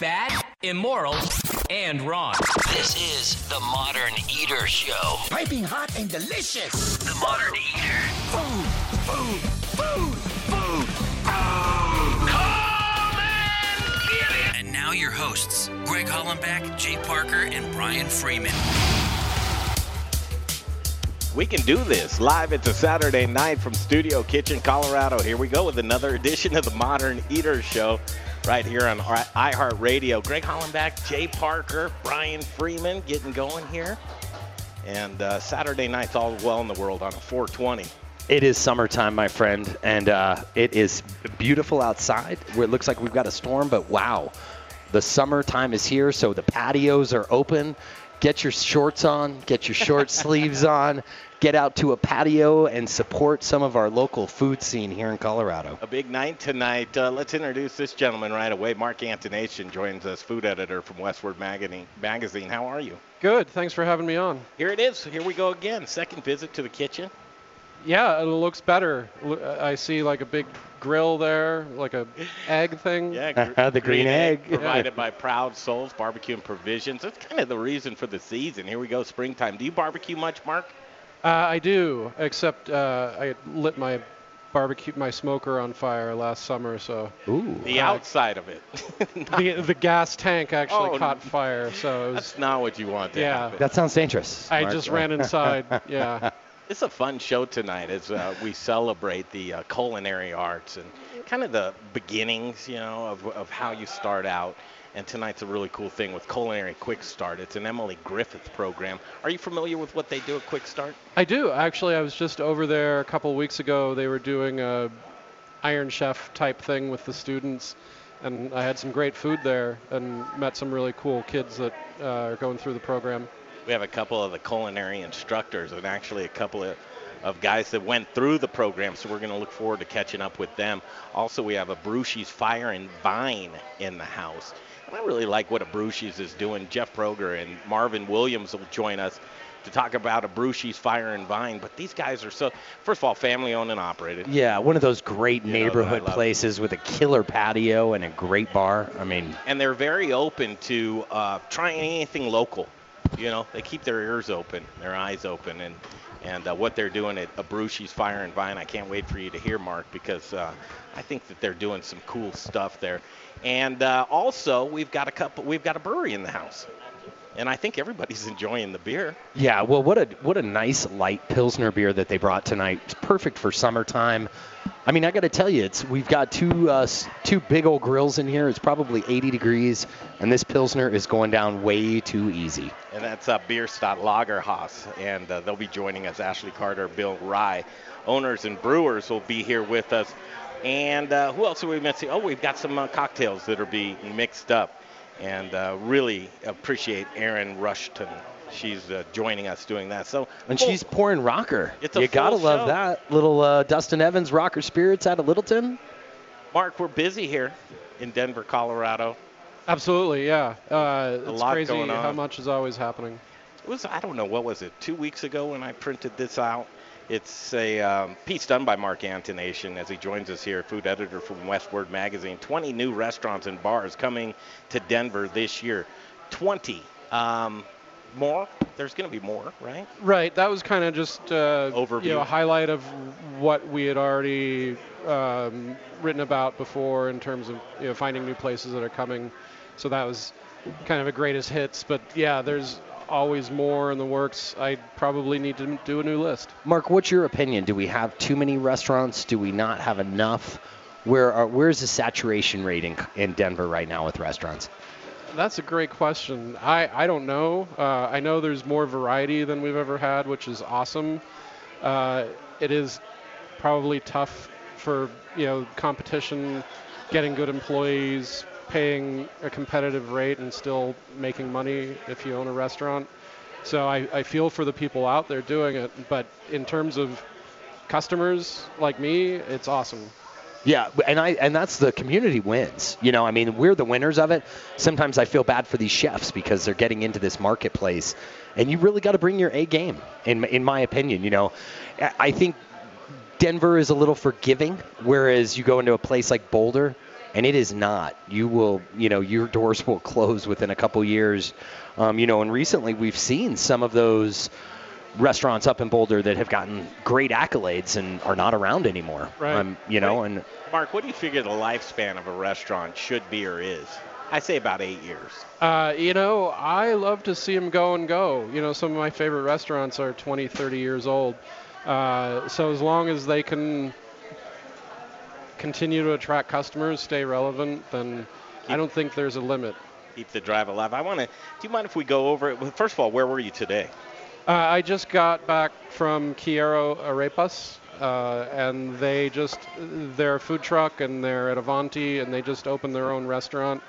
Bad, immoral, and wrong. This is the Modern Eater Show. Piping hot and delicious. The Modern Eater. Food, food, food, food, food. And get it. And now your hosts, Greg Hollenbeck, Jay Parker, and Brian Freeman. We can do this live. It's a Saturday night from Studio Kitchen, Colorado. Here we go with another edition of the Modern Eater Show right here on iHeartRadio. Greg Hollenbach, Jay Parker, Brian Freeman getting going here. And uh, Saturday night's all well in the world on a 420. It is summertime, my friend, and uh, it is beautiful outside. It looks like we've got a storm, but wow, the summertime is here. So the patios are open. Get your shorts on, get your short sleeves on, get out to a patio and support some of our local food scene here in Colorado. A big night tonight. Uh, let's introduce this gentleman right away. Mark Antonation joins us, food editor from Westword Magazine. Magazine. How are you? Good. Thanks for having me on. Here it is. Here we go again. Second visit to the kitchen. Yeah, it looks better. I see like a big grill there, like a egg thing. Yeah, The green egg. provided by Proud Souls Barbecue and Provisions. That's kind of the reason for the season. Here we go, springtime. Do you barbecue much, Mark? Uh, I do, except uh, I lit my barbecue, my smoker on fire last summer, so Ooh. The outside of it. the the gas tank actually Oh, caught fire. So it was. That's not what you want to Yeah. happen. That sounds dangerous. I Mark. just ran inside. Yeah. It's a fun show tonight as uh, we celebrate the uh, culinary arts and kind of the beginnings, you know, of, of how you start out. And tonight's a really cool thing with Culinary Quick Start. It's an Emily Griffith program. Are you familiar with what they do at Quick Start? I do actually. I was just over there a couple weeks ago. They were doing a Iron Chef type thing with the students, and I had some great food there and met some really cool kids that uh, are going through the program. We have a couple of the culinary instructors and actually a couple of, of guys that went through the program, so we're going to look forward to catching up with them. Also, we have Abrusci's Fire and Vine in the house. And I really like what a is doing. Jeff Proger and Marvin Williams will join us to talk about a Fire and Vine. But these guys are so, first of all, family owned and operated. Yeah, one of those great You know that I neighborhood places with a killer patio and a great bar. I mean, and they're very open to uh, trying anything local. You know, they keep their ears open, their eyes open, and and uh, what they're doing at Abrusci's Fire and Vine. I can't wait for you to hear Mark because uh, I think that they're doing some cool stuff there. And uh, also, we've got a couple. We've got a brewery in the house, and I think everybody's enjoying the beer. Yeah, well, what a what a nice light pilsner beer that they brought tonight. It's perfect for summertime. I mean, I got to tell you, it's we've got two uh, two big old grills in here. It's probably 80 degrees, and this pilsner is going down way too easy. and that's uh, Bierstadt Lagerhaus, and uh, they'll be joining us. Ashley Carter, Bill Rye, owners and brewers will be here with us. And uh, who else are we missing? Oh, we've got some uh, cocktails that are being mixed up, and uh, really appreciate Erin Rushton. She's uh, joining us doing that. So And full- she's pouring rocker. It's a you gotta full love that little uh, Dustin Evans rocker spirits out of Littleton. Mark. We're busy here in Denver, Colorado. Absolutely, yeah. Uh, it's lot crazy going how much is always happening. it was I don't know what was it two weeks ago when I printed this out. It's a um, piece done by Mark Antonation as he joins us here, food editor from Westword Magazine. 20 new restaurants and bars coming to Denver this year. 20 um, more. There's going to be more, right? Right. That was kind of just uh, Overview. You know, a highlight of what we had already um, written about before in terms of you know finding new places that are coming. So that was kind of a greatest hits. But yeah, there's always more in the works. I probably need to do a new list. Mark, what's your opinion? Do we have too many restaurants? Do we not have enough? Where are, where's the saturation rate in, in Denver right now with restaurants? That's a great question. I, I don't know. Uh, I know there's more variety than we've ever had, which is awesome. Uh, it is probably tough for you know competition, getting good employees, paying a competitive rate, and still making money if you own a restaurant. So I, I feel for the people out there doing it. But in terms of customers like me, it's awesome. Yeah, and I and that's the community wins. You know, I mean, we're the winners of it. Sometimes I feel bad for these chefs because they're getting into this marketplace, and you really got to bring your A game. In in my opinion, you know, I- I think Denver is a little forgiving, whereas you go into a place like Boulder, and it is not. You will, you know, your doors will close within a couple years. Um, you know, and recently we've seen some of those restaurants up in Boulder that have gotten great accolades and are not around anymore. Right. Um, you know, and Mark, what do you figure the lifespan of a restaurant should be or is? I say about eight years. Uh, you know, I love to see them go and go. You know, some of my favorite restaurants are 20, 30 years old. Uh, so as long as they can continue to attract customers, stay relevant, then I don't think there's a limit. Keep the drive alive. I want to. Do you mind if we go over it? Well, first of all, where were you today? Uh, I just got back from Quiero Arepas, uh, and they just, they're a food truck and they're at Avanti, and they just opened their own restaurant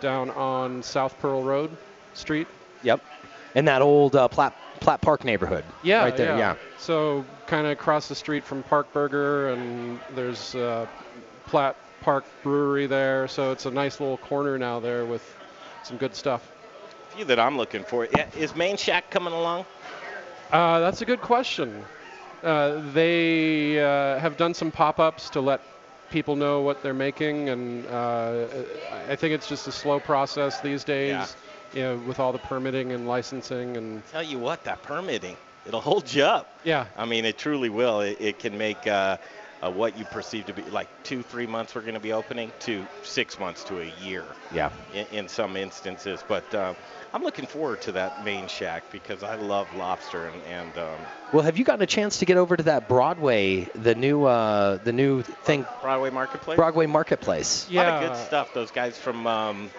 down on South Pearl Road Street. yep, in that old uh, Platt Platt Park neighborhood. Yeah, right there. Yeah. So kind of across the street from Park Burger, and there's uh, Platt Park Brewery there. So it's a nice little corner now there with some good stuff. A few that I'm looking for. Yeah, Is Maine Shack coming along? Uh, that's a good question. Uh, they uh, have done some pop-ups to let people know what they're making, and uh, I think it's just a slow process these days. Yeah. You know, with all the permitting and licensing, and Tell you what, that permitting, it'll hold you up. yeah, I mean, it truly will. It, it can make uh, uh, what you perceive to be like two, three months we're going to be opening to six months to a year Yeah. in, in some instances. But uh, I'm looking forward to that Maine Shack because I love lobster and, and um, Well, have you gotten a chance to get over to that Broadway, the new uh, the new thing, Broadway Marketplace. Broadway Marketplace? A lot yeah, of good stuff. Those guys from um,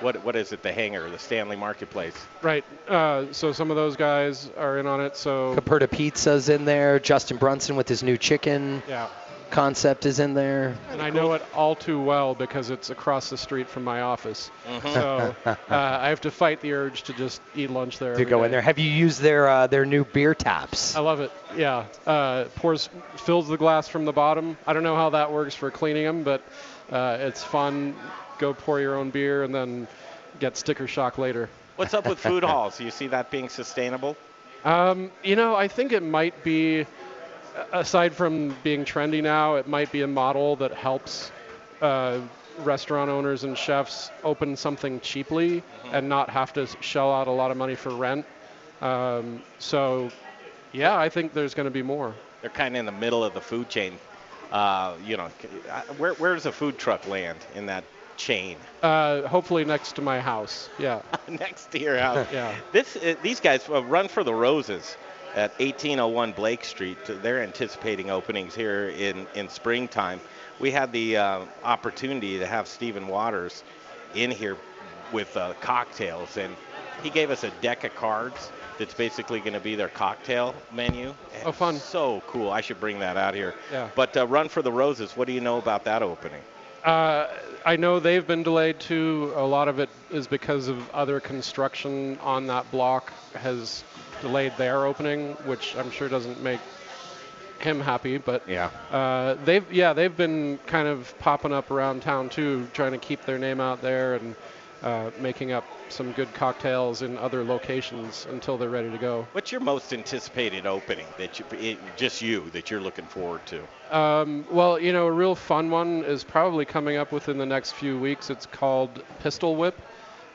what what is it? The Hangar, the Stanley Marketplace. right. Uh, so some of those guys are in on it. So Caperta Pizza's in there. Justin Brunson with his new chicken yeah, concept is in there. and I know it all too well because it's across the street from my office. So uh, I have to fight the urge to just eat lunch there. To every go in there. Have you used their uh, their new beer taps? I love it. Yeah, uh, pours, fills the glass from the bottom. I don't know how that works for cleaning them, but uh, it's fun. Go pour your own beer and then get sticker shock later. What's up with food halls? Do you see that being sustainable? Um, you know, I think it might be, aside from being trendy now, it might be a model that helps uh, restaurant owners and chefs open something cheaply and not have to shell out a lot of money for rent. Um, so, yeah, I think there's going to be more. They're kind of in the middle of the food chain. Uh, you know, uh, where where does a food truck land in that chain? Uh, hopefully next to my house. Yeah. Next to your house. Yeah. This uh, these guys uh, run for the roses at 1801 Blake Street. They're anticipating openings here in in springtime. We had the uh, opportunity to have Stephen Waters in here with uh, cocktails, and he gave us a deck of cards. That's basically going to be their cocktail menu. Oh, fun. So cool. I should bring that out here. Yeah. But uh, Run for the Roses, what do you know about that opening? Uh, I know they've been delayed too. A lot of it is because of other construction on that block has delayed their opening, which I'm sure doesn't make him happy. But Yeah. uh, they've yeah they've been kind of popping up around town too, trying to keep their name out there and uh, making up some good cocktails in other locations until they're ready to go. What's your most anticipated opening that you, it, just you, that you're looking forward to? Um, well, you know, a real fun one is probably coming up within the next few weeks. It's called Pistol Whip,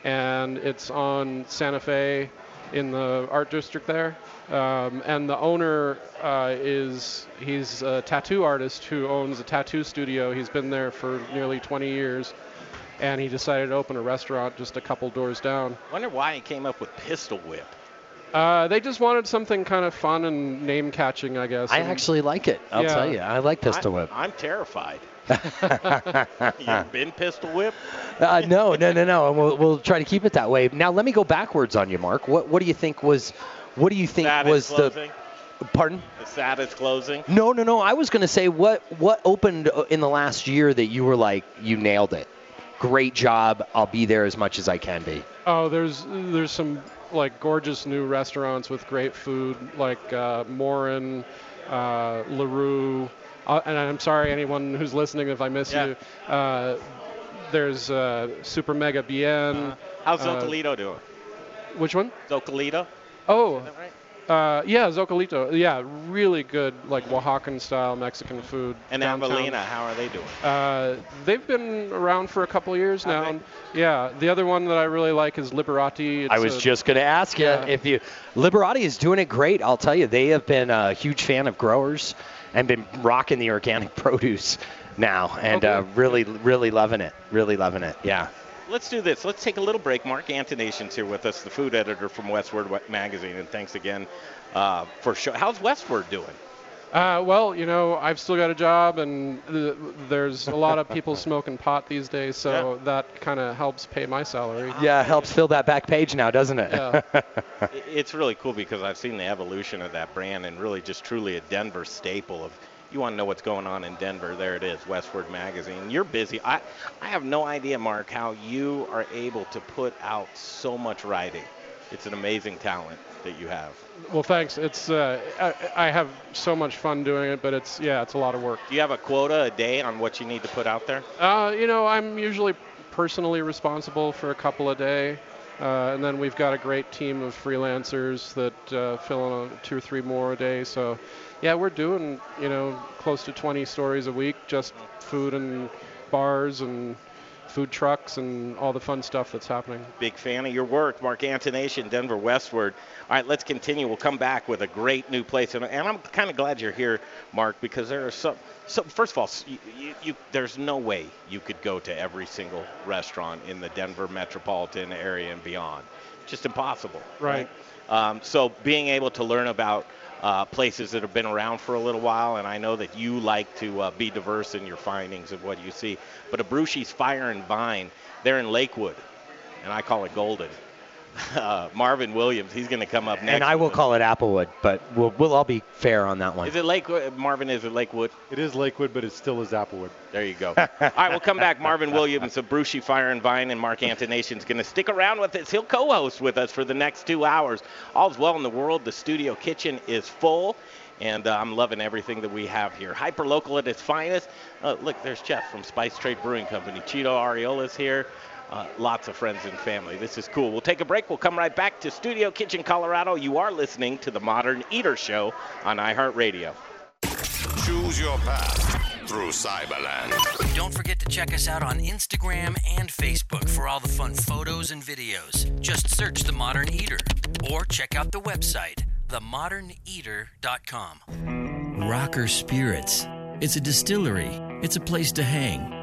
and it's on Santa Fe in the art district there. Um, and the owner uh, is he's a tattoo artist who owns a tattoo studio. He's been there for nearly 20 years, and he decided to open a restaurant just a couple doors down. Wonder why he came up with Pistol Whip. Uh, they just wanted something kind of fun and name catching, I guess. I and- actually like it. I'll Yeah. tell you. I like Pistol I'm, Whip. I'm terrified. You've been Pistol Whip? Uh, no, no, no, no. And we'll, we'll try to keep it that way. Now, let me go backwards on you, Mark. What What do you think was? What do you think Sad was is the? Pardon? The saddest closing. No, no, no. I was going to say what what opened uh, in the last year that you were like you nailed it. Great job. I'll be there as much as I can be. Oh, there's there's some like gorgeous new restaurants with great food, like uh, Morin, uh, Larue, uh, and I'm sorry anyone who's listening if I miss Yeah. you. Uh, there's uh, Super Mega Bien. How's Uh, Zocalito doing? Which one? Zocalito? Oh, that right? Uh, yeah, Zocalito. Yeah, really good, like Oaxacan style Mexican food. And downtown. Avelina, how are they doing? Uh, they've been around for a couple of years Have now. and yeah, the other one that I really like is Liberati. I was a- just going to ask you yeah. if you Liberati is doing it great. I'll tell you, they have been a huge fan of growers and been rocking the organic produce now, and Okay. uh, really, really loving it. Really loving it. Yeah. Let's do this. Let's take a little break. Mark Antonation's here with us, the food editor from Westword Magazine, and thanks again uh, for show. How's Westword doing? Uh, well, you know, I've still got a job, and th- there's a lot of people smoking pot these days, so that kind of helps pay my salary. Yeah, it helps fill that back page now, doesn't it? Yeah. It's really cool because I've seen the evolution of that brand and really just truly a Denver staple of you want to know what's going on in Denver, there it is, Westword Magazine. You're busy. I, I have no idea, Mark, how you are able to put out so much writing. It's an amazing talent that you have. Well, thanks. It's uh, I, I have so much fun doing it, but it's yeah, it's a lot of work. Do you have a quota a day on what you need to put out there? Uh, you know, I'm usually personally responsible for a couple a day, uh, and then we've got a great team of freelancers that uh, fill in two or three more a day. So, yeah, we're doing you know close to 20 stories a week, just food and bars and food trucks and all the fun stuff that's happening. Big fan of your work, Mark Antonation, Denver Westword. All right, let's continue. We'll come back with a great new place, and, and I'm kind of glad you're here, Mark, because there are some. So first of all, you, you, you, there's no way you could go to every single restaurant in the Denver metropolitan area and beyond. Just impossible. Right. Um, so being able to learn about uh, places that have been around for a little while, and I know that you like to uh, be diverse in your findings of what you see. But Abrusci's Fire and Vine, they're in Lakewood, and I call it Golden. Uh, Marvin Williams, he's going to come up next. And I will call it Applewood, but we'll, we'll all be fair on that one. Is it Lakewood? Marvin, is it Lakewood? It is Lakewood, but it still is Applewood. There you go. All right, we'll come back. Marvin Williams of Brucey Fire and Vine and Mark Antonation's going to stick around with us. He'll co-host with us for the next two hours. All's well in the world. The studio kitchen is full, and uh, I'm loving everything that we have here. Hyper local at its finest. Uh, look, there's Jeff from Spice Trade Brewing Company. Cheeto Ariola's here. Uh, lots of friends and family. This is cool. We'll take a break. We'll come right back to Studio Kitchen, Colorado. You are listening to the Modern Eater Show on iHeartRadio. Choose your path through Cyberland. Don't forget to check us out on Instagram and Facebook for all the fun photos and videos. Just search The Modern Eater or check out the website, themoderneater.com. Rocker Spirits. It's a distillery, it's a place to hang.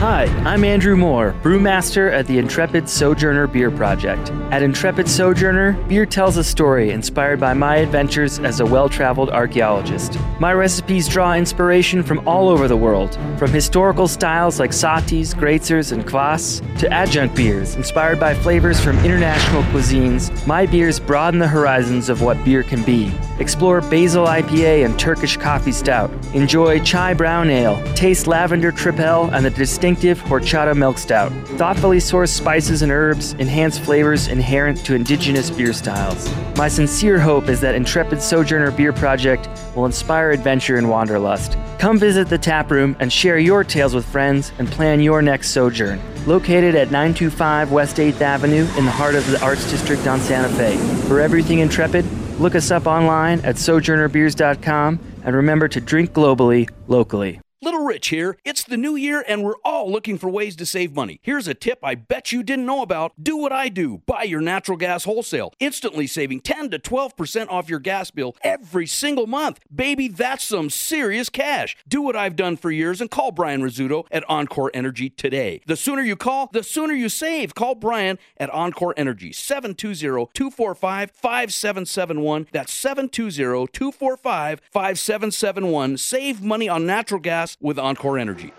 Hi, I'm Andrew Moore, brewmaster at the Intrepid Sojourner Beer Project. At Intrepid Sojourner, beer tells a story inspired by my adventures as a well traveled archaeologist. My recipes draw inspiration from all over the world, from historical styles like sahtis, grätzers, and kvass, to adjunct beers inspired by flavors from international cuisines. My beers broaden the horizons of what beer can be. Explore Basil IPA and Turkish Coffee Stout. Enjoy Chai Brown Ale. Taste Lavender Tripel and the distinctive Horchata Milk Stout. Thoughtfully sourced spices and herbs enhance flavors inherent to indigenous beer styles. My sincere hope is that Intrepid Sojourner Beer Project will inspire adventure and wanderlust. Come visit the tap room and share your tales with friends and plan your next sojourn. Located at 925 West 8th Avenue in the heart of the Arts District on Santa Fe. For everything Intrepid, look us up online at sojournerbeers.com and remember to drink globally, locally. Little Rich here. It's the new year and we're all looking for ways to save money. Here's a tip I bet you didn't know about. Do what I do. Buy your natural gas wholesale, instantly saving 10 to 12% off your gas bill every single month. Baby, that's some serious cash. Do what I've done for years and call Brian Rizzuto at Encore Energy today. The sooner you call, the sooner you save. Call Brian at Encore Energy 720-245-5771. That's 720-245-5771. Save money on natural gas with Encore Energy.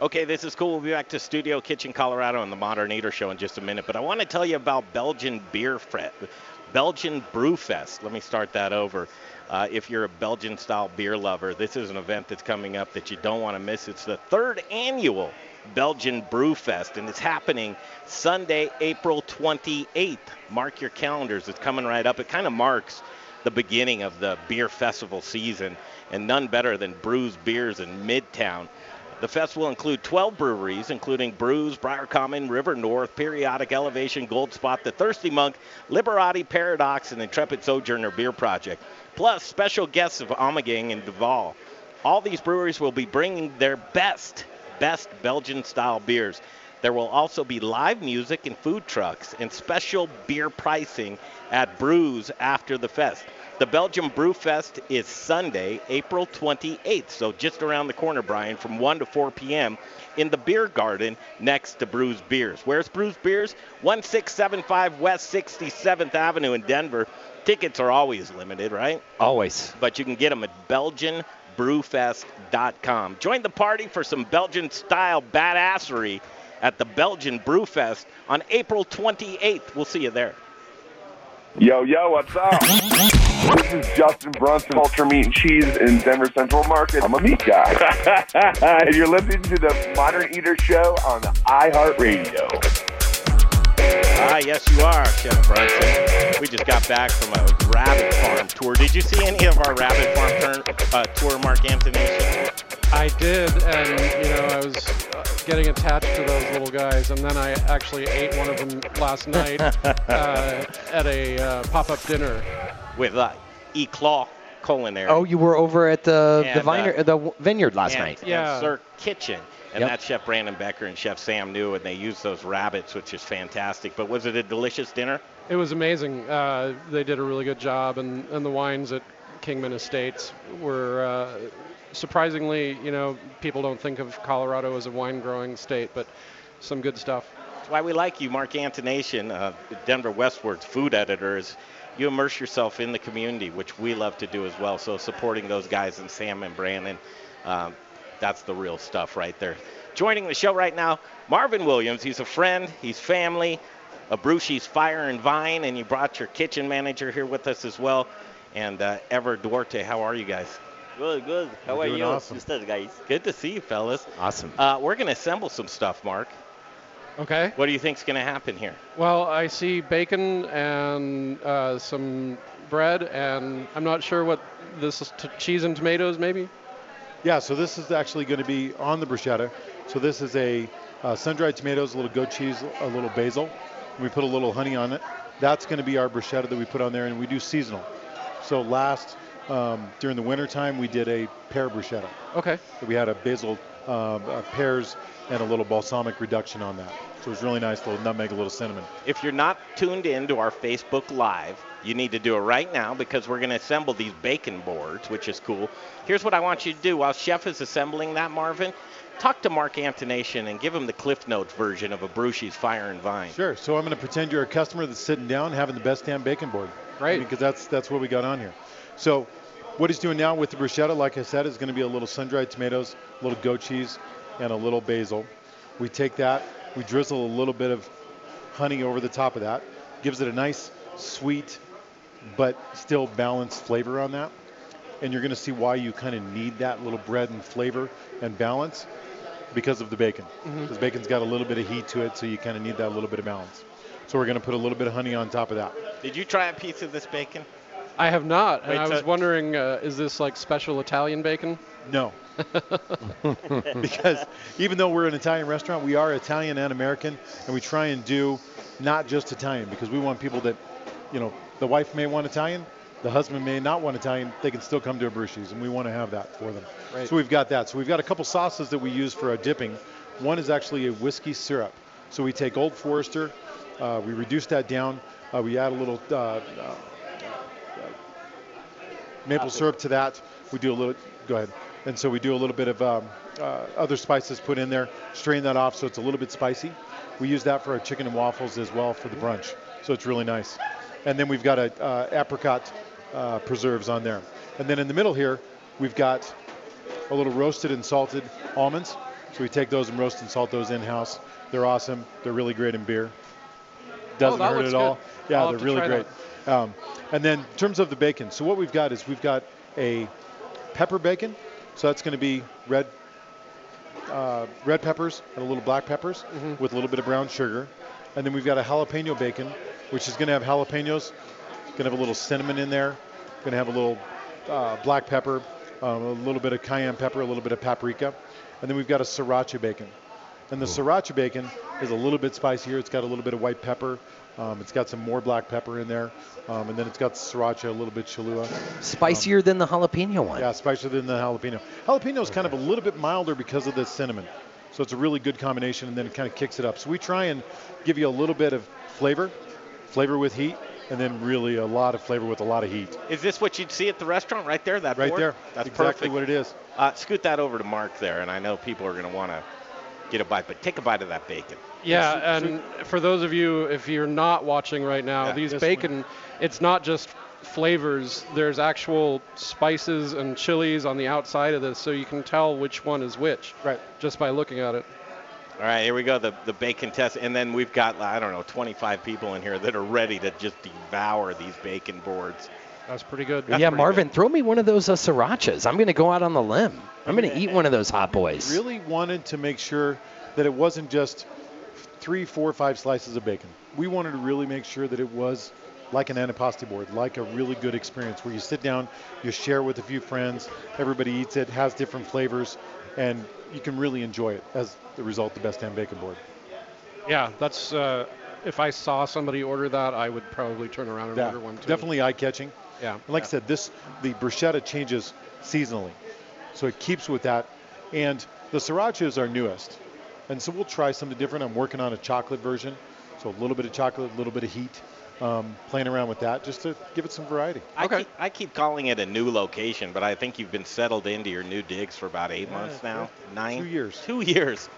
Okay, this is cool. We'll be back to Studio Kitchen Colorado and the Modern Eater Show in just a minute. But I want to tell you about Belgian beer fre- Belgian Brew Fest. Let me start that over. Uh, if you're a Belgian style beer lover, this is an event that's coming up that you don't want to miss. It's the third annual Belgian Brew Fest, and it's happening Sunday, April 28th. Mark your calendars, it's coming right up. It kind of marks the beginning of the beer festival season, and none better than Bruz Beers in Midtown. The fest will include 12 breweries, including Bruz, Briar Common, River North, Periodic Elevation, Gold Spot, The Thirsty Monk, Liberati, Paradox, and Intrepid Sojourner Beer Project, plus special guests of Ommegang and Duvel. All these breweries will be bringing their best, best Belgian style beers. There will also be live music and food trucks and special beer pricing at Bruz after the fest. The Belgium Brew Fest is Sunday, April 28th, so just around the corner, Brian, from 1 to 4 p.m. in the beer garden next to Bruz Beers. Where's Bruz Beers? 1675 West 67th Avenue in Denver. Tickets are always limited, right? Always. But you can get them at BelgianBrewFest.com. Join the party for some Belgian style badassery at the Belgian Brew Fest on April 28th. We'll see you there. Yo, yo, what's up? this is Justin Brunson, Culture Meat and Cheese in Denver Central Market. I'm a meat guy. and you're listening to the Modern Eater Show on iHeartRadio. Ah, yes, you are, Chef Brunson. We just got back from a rabbit farm tour. Did you see any of our rabbit farm turn, uh, tour, Mark Antonation? I did, and you know, I was uh, getting attached to those little guys, and then I actually ate one of them last night uh, at a uh, pop-up dinner. With uh, Eclaw Culinary. Oh, you were over at the the, And, uh, the vineyard last and, night. Yeah, Sir Kitchen. And Yep. that's Chef Brandon Becker and Chef Sam New, and they use those rabbits, which is fantastic. But was it a delicious dinner? It was amazing. Uh, they did a really good job, and, and the wines at Kingman Estates were uh, surprisingly, you know, people don't think of Colorado as a wine growing state, but some good stuff. That's why we like you, Mark Antonation, uh, Denver Westword's food editor. Is you immerse yourself in the community, which we love to do as well. So supporting those guys and Sam and Brandon, um, that's the real stuff right there. Joining the show right now, Marvin Williams. He's a friend. He's family. Abrusci's Fire and Vine, and you brought your kitchen manager here with us as well. And uh, Ever Duarte, how are you guys? Good, good. How We're are you, awesome. sisters, guys? Good to see you, fellas. Awesome. Uh, we're going to assemble some stuff, Mark. Okay. What do you think's going to happen here? Well, I see bacon and uh, some bread, and I'm not sure what this is. T- cheese and tomatoes, maybe. Yeah, so this is actually going to be on the bruschetta. So this is a uh, sun-dried tomatoes, a little goat cheese, a little basil. We put a little honey on it. That's going to be our bruschetta that we put on there, and we do seasonal. So last um, during the winter time, we did a pear bruschetta. Okay. So we had a basil, um, uh, pears, and a little balsamic reduction on that. So it was really nice, a little nutmeg, a little cinnamon. If you're not tuned in to our Facebook Live, you need to do it right now because we're going to assemble these bacon boards, which is cool. Here's what I want you to do while Chef is assembling that, Marvin. Talk to Mark Antonation and give him the Cliff Notes version of a Brucey's Fire and Vine. Sure. So I'm going to pretend you're a customer that's sitting down having the best damn bacon board. Right. Because that's that's what we got on here. So what he's doing now with the bruschetta, like I said, is going to be a little sun-dried tomatoes, a little goat cheese, and a little basil. We take that, we drizzle a little bit of honey over the top of that, gives it a nice, sweet, but still balanced flavor on that. And you're going to see why you kind of need that little bread and flavor and balance because of the bacon. Mm-hmm. Because bacon's got a little bit of heat to it, so you kind of need that little bit of balance. So we're going to put a little bit of honey on top of that. Did you try a piece of this bacon? I have not, and Wait, I was so- wondering, uh, is this like special Italian bacon? No. because even though we're an Italian restaurant, we are Italian and American, and we try and do not just Italian because we want people that, you know, the wife may want Italian, the husband may not want Italian, they can still come to Abrusci's, and we want to have that for them. Right. So we've got that. So we've got a couple sauces that we use for our dipping. One is actually a whiskey syrup. So we take Old Forester, uh, we reduce that down, uh, we add a little uh, uh, maple syrup to that. We do a little. Go ahead. And so we do a little bit of um, uh, other spices put in there. Strain that off so it's a little bit spicy. We use that for our chicken and waffles as well for the brunch. So it's really nice. And then we've got a uh, apricot uh, preserves on there. And then in the middle here, we've got a little roasted and salted almonds. So we take those and roast and salt those in house. They're awesome. They're really great in beer. Doesn't Oh, hurt at all. Yeah, I'll they're really great. that. Um, and then in terms of the bacon, so what we've got is we've got a pepper bacon. So that's going to be red uh, red peppers and a little black peppers with a little bit of brown sugar. And then we've got a jalapeno bacon, which is going to have jalapenos, going to have a little cinnamon in there, going to have a little uh, black pepper, um, a little bit of cayenne pepper, a little bit of paprika. And then we've got a sriracha bacon. And the sriracha bacon is a little bit spicier. It's got a little bit of white pepper. Um, it's got some more black pepper in there. Um, and then it's got sriracha, a little bit Cholula. Spicier than the jalapeno one. Yeah, spicier than the jalapeno. Jalapeno is kind of a little bit milder because of the cinnamon. So it's a really good combination, and then it kind of kicks it up. So we try and give you a little bit of flavor, flavor with heat, and then really a lot of flavor with a lot of heat. Is this what you'd see at the restaurant right there? That Right board? there. That's exactly perfect. what it is. Uh, scoot that over to Mark there, and I know people are going to want to get a bite, but take a bite of that bacon. Yeah, and for those of you, if you're not watching right now, Yeah, these this bacon, it's not just flavors. There's actual spices and chilies on the outside of this, so you can tell which one is which. Right. Just by looking at it. All right, here we go, the, the bacon test. And then we've got, I don't know, 25 people in here that are ready to just devour these bacon boards. That's pretty good. That's yeah, pretty Marvin, throw me one of those uh, srirachas. I'm going to go out on the limb. I'm going to eat one of those hot boys. Really wanted to make sure that it wasn't just three, four, five slices of bacon. We wanted to really make sure that it was like an antipasti board, like a really good experience where you sit down, you share with a few friends, everybody eats it, has different flavors, and you can really enjoy it as the result, the best damn bacon board. Yeah, that's. Uh, if I saw somebody order that, I would probably turn around and Yeah, order one too. definitely eye-catching. Yeah. And like yeah. I said, this the bruschetta changes seasonally, so it keeps with that. And the sriracha is our newest, and so we'll try something different. I'm working on a chocolate version, so a little bit of chocolate, a little bit of heat, um, playing around with that just to give it some variety. I, Okay. keep, I keep calling it a new location, but I think you've been settled into your new digs for about eight Yeah, months yeah. now. Nine? Two years. Two years.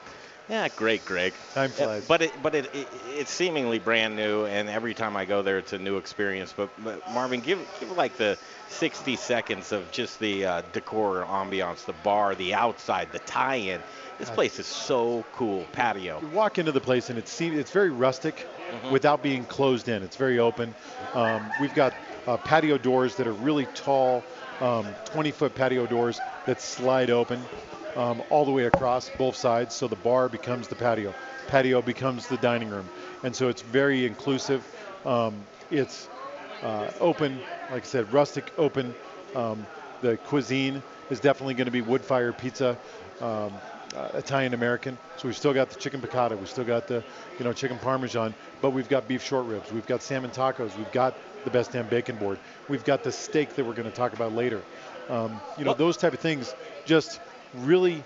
Yeah, great, Greg. Time flies. but it, but it, it, it's seemingly brand new, and every time I go there, it's a new experience. But, but Marvin, give give like the 60 seconds of just the uh, decor, ambiance, the bar, the outside, the tie-in. This place is so cool. Patio. You walk into the place and it's seen, it's very rustic without being closed in. It's very open. Um, we've got uh, patio doors that are really tall, um, 20 foot patio doors that slide open um, all the way across both sides. So the bar becomes the patio, patio becomes the dining room, and so it's very inclusive. Um, it's uh, open, like I said, rustic, open. Um, the cuisine is definitely going to be wood fire pizza, um, uh, Italian American. So we've still got the chicken piccata, we've still got the, you know, chicken parmesan, but we've got beef short ribs, we've got salmon tacos, we've got the best damn bacon board, we've got the steak that we're going to talk about later. Um, you know, What- those type of things just really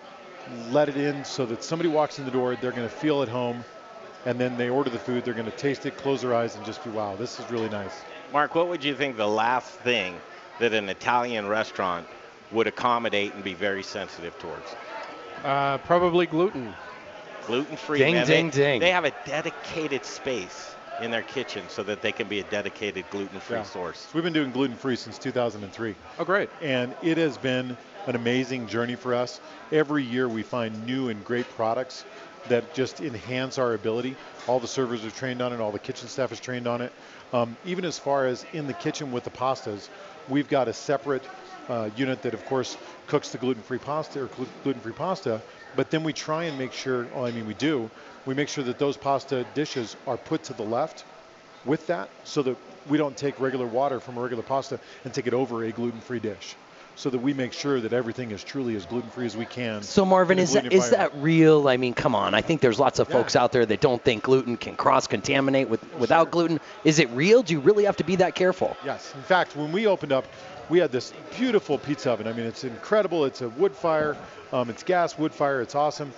let it in so that somebody walks in the door, they're going to feel at home, and then they order the food, they're going to taste it, close their eyes, and just be, wow, this is really nice. Mark, what would you think the last thing that an Italian restaurant would accommodate and be very sensitive towards? Uh, probably gluten. Gluten free. Ding, man. ding, they, ding. They have a dedicated space in their kitchen so that they can be a dedicated gluten free Yeah. source. So we've been doing gluten free since 2003. Oh, great. and it has been an amazing journey for us. Every year we find new and great products that just enhance our ability. All the servers are trained on it, all the kitchen staff is trained on it. Um, even as far as in the kitchen with the pastas, we've got a separate uh, unit that, of course, cooks the gluten-free pasta or glu- gluten-free pasta. But then we try and make sure. Well, I mean, we do. We make sure that those pasta dishes are put to the left with that so that we don't take regular water from a regular pasta and take it over a gluten-free dish so that we make sure that everything is truly as gluten-free as we can. So Marvin, is that gluten is that real? I mean, come on. I think there's lots of Yeah. folks out there that don't think gluten can cross-contaminate with without gluten. Is it real? Do you really have to be that careful? Yes. In fact, when we opened up, we had this beautiful pizza oven. I mean, it's incredible. It's a wood fire. Um, it's gas wood fire. It's awesome.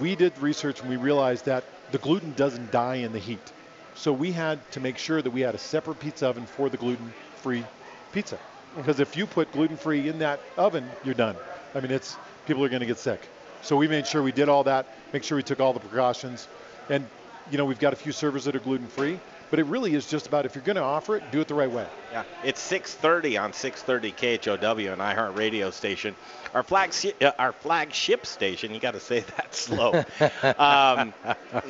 We did research and we realized that the gluten doesn't die in the heat. So we had to make sure that we had a separate pizza oven for the gluten-free pizza. Because if you put gluten-free in that oven, you're done. I mean, it's people are going to get sick. So we made sure we did all that, make sure we took all the precautions, and you know we've got a few servers that are gluten-free, But it really is just about if you're going to offer it, do it the right way. Yeah, it's 6:30 on 6:30 KHOW, an iHeart radio station. Our flagship, uh, our flagship station. You got to say that slow. um,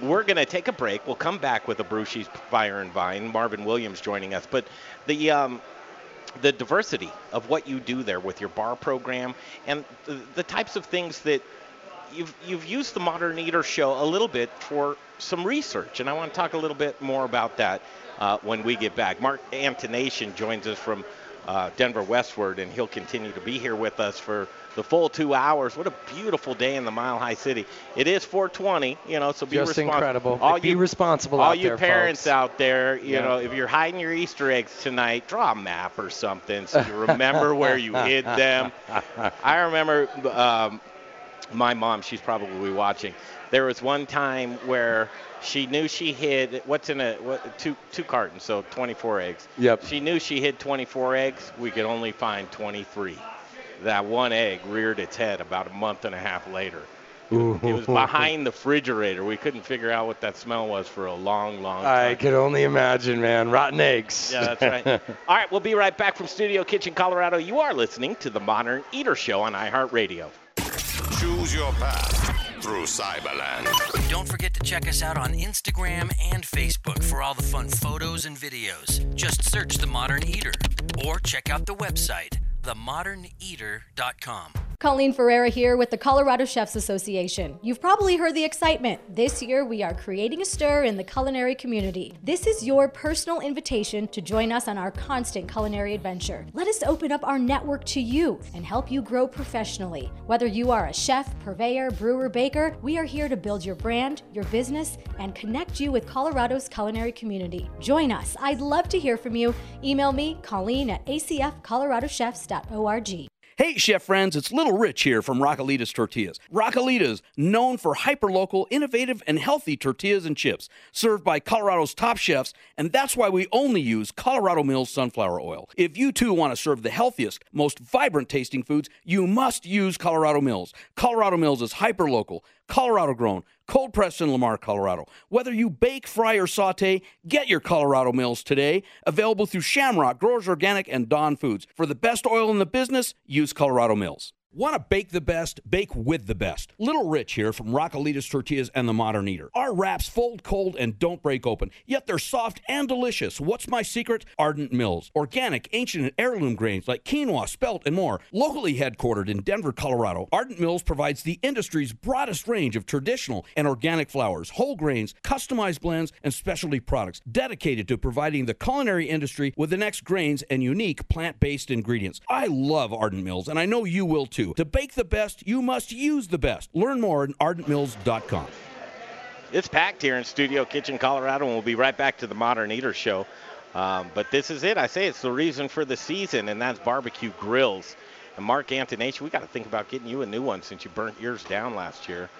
we're going to take a break. We'll come back with Abrusci's Fire and Vine. Marvin Williams joining us, but the um, the diversity of what you do there with your bar program and the, the types of things that you've you've used the Modern Eater show a little bit for some research, and I want to talk a little bit more about that uh, when we get back. Mark Antonation joins us from uh, Denver Westword, and he'll continue to be here with us for the full two hours. What a beautiful day in the Mile High City. It is 420, you know, so be Just responsible. incredible. All Be you, responsible all you there, parents folks. out there, you Yeah. know, if you're hiding your Easter eggs tonight, draw a map or something so you remember where you hid them. I remember um, my mom, she's probably watching. There was one time where she knew she hid what's in a what, two two cartons, so 24 eggs. Yep. She knew she hid 24 eggs. We could only find 23. That one egg reared its head about a month and a half later. It was behind the refrigerator. We couldn't figure out what that smell was for a long, long time. I could only imagine, man. Rotten eggs. Yeah, that's right. All right, we'll be right back from Studio Kitchen, Colorado. You are listening to the Modern Eater Show on iHeartRadio. Choose your path through Cyberland. Don't forget to check us out on Instagram and Facebook for all the fun photos and videos. Just search The Modern Eater or check out the website, themoderneater.com. Colleen Ferreira here with the Colorado Chefs Association. You've probably heard the excitement. This year, we are creating a stir in the culinary community. This is your personal invitation to join us on our constant culinary adventure. Let us open up our network to you and help you grow professionally. Whether you are a chef, purveyor, brewer, baker, we are here to build your brand, your business, and connect you with Colorado's culinary community. Join us. I'd love to hear from you. Email me, Colleen at acfcoloradochefs.org. Hey, chef friends, it's Little Rich here from Raquelitas Tortillas. Raquelitas, known for hyperlocal, innovative, and healthy tortillas and chips, served by Colorado's top chefs, and that's why we only use Colorado Mills sunflower oil. If you too want to serve the healthiest, most vibrant tasting foods, you must use Colorado Mills. Colorado Mills is hyperlocal, Colorado grown, cold pressed in Lamar, Colorado. Whether you bake, fry, or saute, get your Colorado Mills today. Available through Shamrock, Growers Organic, and Dawn Foods. For the best oil in the business, use Colorado Mills. Want to bake the best? Bake with the best. Little Rich here from Raquelitas Tortillas and the Modern Eater. Our wraps fold cold and don't break open, yet they're soft and delicious. What's my secret? Ardent Mills. Organic, ancient, and heirloom grains like quinoa, spelt, and more. Locally headquartered in Denver, Colorado, Ardent Mills provides the industry's broadest range of traditional and organic flours, whole grains, customized blends, and specialty products dedicated to providing the culinary industry with the next grains and unique plant based ingredients. I love Ardent Mills, and I know you will too. To bake the best, you must use the best. Learn more at ardentmills.com. It's packed here in Studio Kitchen, Colorado, and we'll be right back to the Modern Eater Show. Um, but this is it. I say it's the reason for the season, and that's barbecue grills. And Mark Antonation, we got to think about getting you a new one since you burnt yours down last year.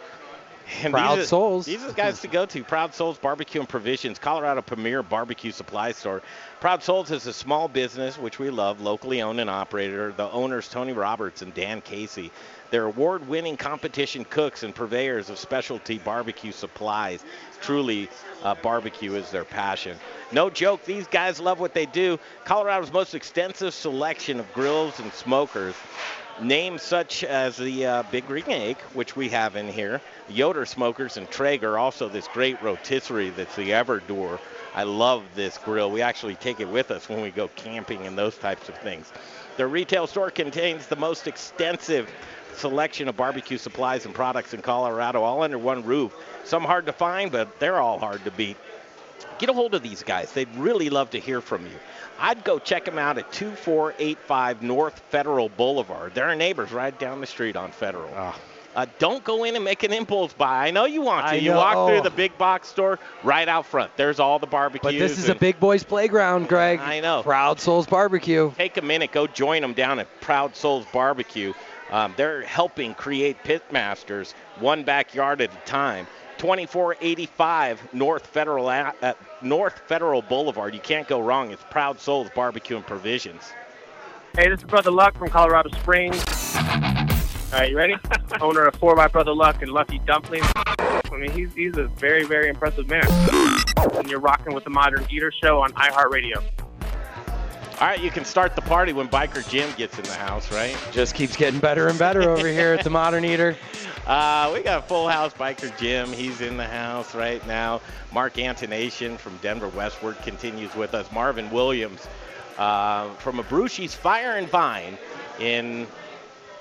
And Proud these are- Souls. These are the guys to go to. Proud Souls Barbecue and Provisions, Colorado premier barbecue supply store. Proud Souls is a small business, which we love, locally owned and operated. The owners, Tony Roberts and Dan Casey. They're award winning competition cooks and purveyors of specialty barbecue supplies. Truly, uh, barbecue is their passion. No joke, these guys love what they do. Colorado's most extensive selection of grills and smokers. Names such as the uh, Big Green Egg, which we have in here, Yoder Smokers, and Traeger. Also, this great rotisserie that's the Everdure. I love this grill. We actually take it with us when we go camping and those types of things. Their retail store contains the most extensive selection of barbecue supplies and products in Colorado, all under one roof. Some hard to find, but they're all hard to beat get a hold of these guys. They'd really love to hear from you. I'd go check them out at 2485 North Federal Boulevard. They're our neighbors right down the street on Federal. Uh, don't go in and make an impulse buy. I know you want to. I you know. walk through the big box store right out front. There's all the barbecues. But this is a big boys playground, Greg. I know. Proud Souls Barbecue. Take a minute, go join them down at Proud Souls Barbecue. Um, they're helping create pitmasters one backyard at a time. 2485 North Federal uh, North Federal Boulevard. You can't go wrong. It's Proud Souls Barbecue and Provisions. Hey, this is Brother Luck from Colorado Springs. All right, you ready? Owner of 4 by Brother Luck and Lucky Dumplings. I mean, he's, he's a very, very impressive man. and you're rocking with the Modern Eater Show on iHeartRadio. All right, you can start the party when Biker Jim gets in the house, right? Just keeps getting better and better over here at the Modern Eater. Uh, we got a full house. Biker Jim, he's in the house right now. Mark Antonation from Denver Westword continues with us. Marvin Williams uh, from Abrusci's Fire and Vine in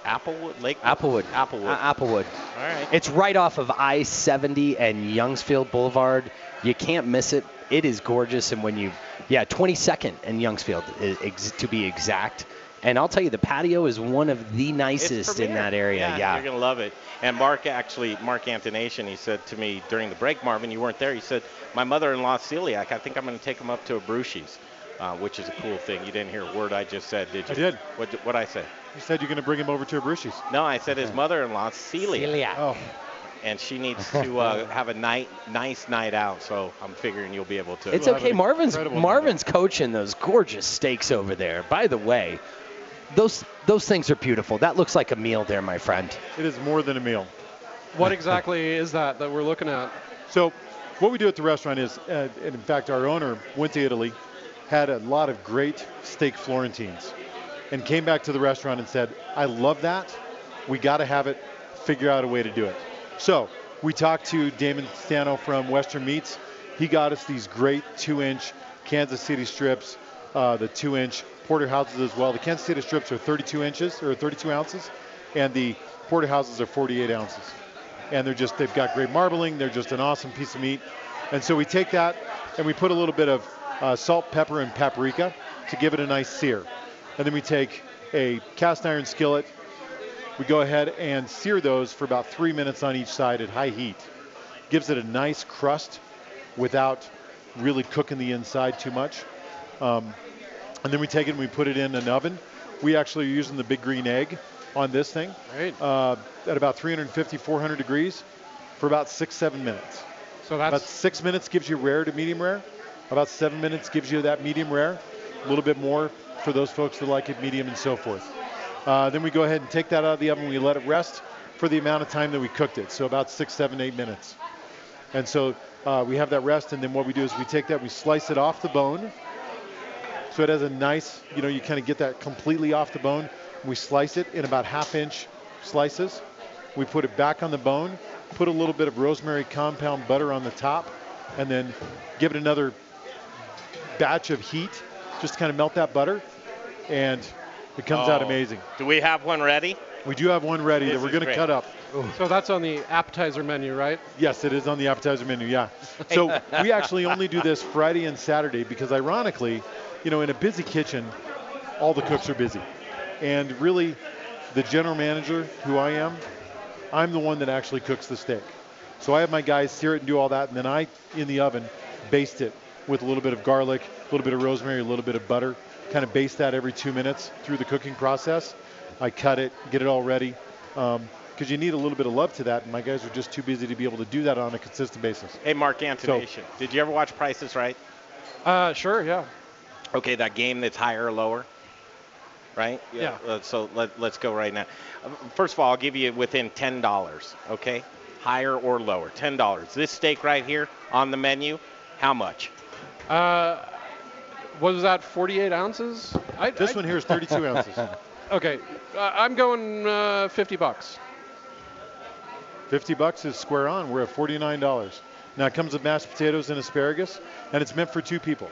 Applewood Lake. Applewood. Applewood. Uh, Applewood. All right. It's right off of I-70 and Youngsfield Boulevard. You can't miss it. It is gorgeous, and when you, yeah, 22nd and Youngsfield ex- to be exact. And I'll tell you, the patio is one of the nicest in that area. Yeah, Yeah. you're gonna love it. And Mark actually, Mark Antonation, he said to me during the break, Marvin, you weren't there. He said, my mother-in-law celiac. I think I'm gonna take him up to Abruzzi's, uh, which is a cool thing. You didn't hear a word I just said, did you? I did. What what I say? You said you're going to bring him over to a Abruzzi's. No, I said his mother-in-law celiac. Celiac. Oh, and she needs to uh, have a night, nice night out. So I'm figuring you'll be able to. It's okay. an Marvin's incredible Marvin's coaching those gorgeous steaks over there. By the way, those those things are beautiful. That looks like a meal there, my friend. it is more than a meal. What exactly is that that we're looking at? So, what we do at the restaurant is, uh, and in fact, our owner went to Italy, had a lot of great steak Florentines, and came back to the restaurant and said, I love that. We got to have it, figure out a way to do it. So, we talked to Damon Stano from Western Meats. He got us these great two inch Kansas City strips, uh, the two inch porterhouses as well. The Kansas City strips are 32 inches or 32 ounces, and the porterhouses are 48 ounces and they're just they've got great marbling. They're just an awesome piece of meat. And so we take that and we put a little bit of uh, salt, pepper, and paprika to give it a nice sear. And then we take a cast iron skillet. We go ahead and sear those for about three minutes on each side at high heat. Gives it a nice crust without really cooking the inside too much. Um, and then we take it and we put it in an oven. We actually are using the big green egg on this thing Right. uh, at about 350, 400 degrees for about six, seven minutes. So About that's six minutes gives you rare to medium rare. About seven minutes gives you that medium rare. A little bit more for those folks that like it medium and so forth. Uh, then we go ahead and take that out of the oven. We let it rest for the amount of time that we cooked it. So about six, seven, eight minutes. And so uh, we have that rest, and then what we do is we take that, we slice it off the bone. So it has a nice, you know, you kind of get that completely off the bone. We slice it in about half inch slices. We put it back on the bone, put a little bit of rosemary compound butter on the top, and then give it another batch of heat, just to kind of melt that butter, and it comes out Oh. amazing. Do we have one ready? We do have one ready This that we're going to cut up. so that's on the appetizer menu, right? Yes, it is on the appetizer menu. Yeah. So we actually only do this Friday and Saturday because, ironically, you know, in a busy kitchen, all the cooks are busy, and really, the general manager, who I am, I'm the one that actually cooks the steak. So I have my guys sear it and do all that, and then I, in the oven, baste it with a little bit of garlic, a little bit of rosemary, a little bit of butter. Kind of baste that every two minutes through the cooking process. I cut it, get it all ready, because you need a little bit of love to that, and my guys are just too busy to be able to do that on a consistent basis. Hey, Mark Antonation. Did you ever watch Price Is Right? Uh, sure, yeah. Okay, that game that's higher or lower, right? Yeah. Uh, so let, let's go right now. Uh, First of all, I'll give you within ten dollars. Okay, higher or lower, ten dollars. This steak right here on the menu, how much? Uh, was that 48 ounces? I, This I- one here is 32 ounces. Okay, uh, I'm going uh, 50 bucks. 50 bucks is square on. We're at $49. Now it comes with mashed potatoes and asparagus, and it's meant for two people.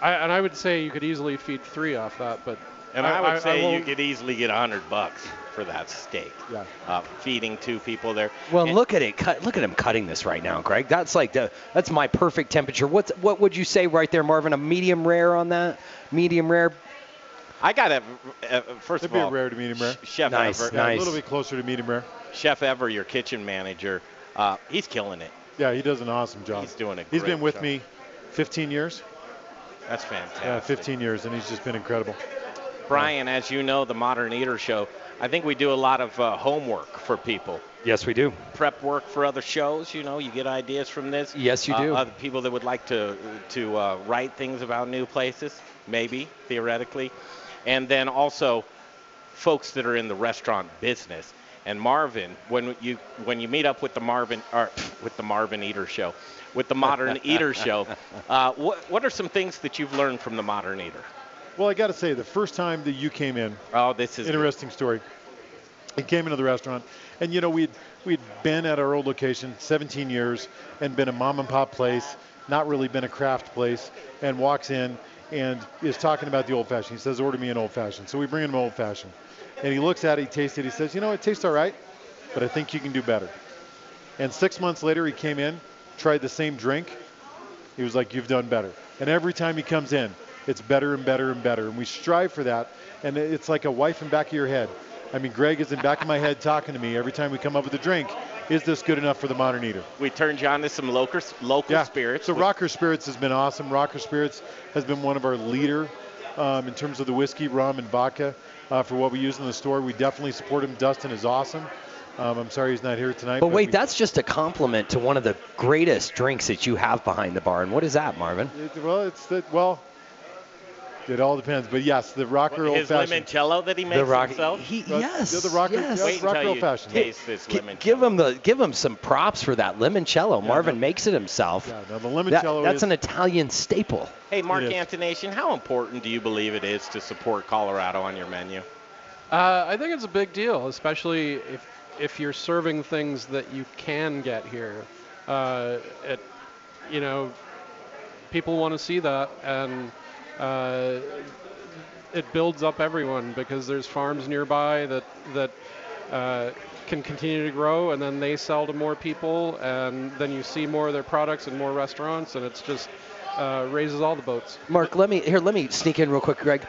I, and I would say you could easily feed three off that, but And I, would say you could easily get hundred bucks for that steak. Yeah. Uh, feeding two people there. Well, And- look at it. Cut, look at him cutting this right now, Greg. That's like the that's my perfect temperature. What's what would you say right there, Marvin? A medium rare on that? Medium rare. I got to uh, first It'd of be all, a rare to medium rare. Sh- Chef Nice, Ever, Yeah, nice. a little bit closer to medium rare. Chef Ever, your kitchen manager, uh, he's killing it. Yeah, he does an awesome job. He's doing a He's great been with job. me 15 years. That's fantastic. Yeah, 15 years, and he's just been incredible. Brian, as you know, the Modern Eater Show, I think we do a lot of uh, homework for people. Yes, we do. Prep work for other shows. You know, you get ideas from this. Yes, you Uh, do. Other people that would like to to uh, write things about new places, maybe theoretically, and then also folks that are in the restaurant business. And Marvin, when you when you meet up with the Marvin or with the Marvin Eater Show, with the Modern Eater Show, uh, what what are some things that you've learned from the Modern Eater? Well, I got to say, the first time that you came in, Oh, this is interesting story. He came into the restaurant, and you know we'd we'd been at our old location 17 years and been a mom and pop place, not really been a craft place, and walks in and is talking about the old fashioned. He says, "Order me an old fashioned." So we bring him an old fashioned, and he looks at it, he tastes it, he says, "You know, it tastes all right, but I think you can do better." And six months later, he came in, tried the same drink. He was like, "You've done better." And every time he comes in, it's better and better and better, and we strive for that. And it's like a wife in back of your head. I mean, Greg is in back of my head talking to me every time we come up with a drink. Is this good enough for the modern eater? We turned you on to some local local Yeah. spirits. So Rocker Spirits has been awesome. Rocker Spirits has been one of our leader um, in terms of the whiskey, rum, and vodka uh, for what we use in the store. We definitely support him. Dustin is awesome. Um, I'm sorry he's not here tonight. But wait, we- that's just a compliment to one of the greatest drinks that you have behind the bar. And what is that, Marvin? It- well, it's the well. It all depends, but yes, the Rocker Old his Fashioned. limoncello that he makes Rock- himself. he- Uh, yes, the Rocker, yes. Wait Rocker until Old you Fashioned. taste this Gi- limoncello. give him the give him some props for that limoncello. Marvin makes it himself. Yeah, no, the That- limoncello that's is an Italian staple. Hey, Mark. Antonation, how important do you believe it is to support Colorado on your menu? Uh, I think it's a big deal, especially if if you're serving things that you can get here. Uh, it, you know, people want to see that, and uh, it builds up everyone because there's farms nearby that that uh, can continue to grow, and then they sell to more people, and then you see more of their products in more restaurants, and it's just uh, raises all the boats. Mark, let me here. Let me sneak in real quick, Greg.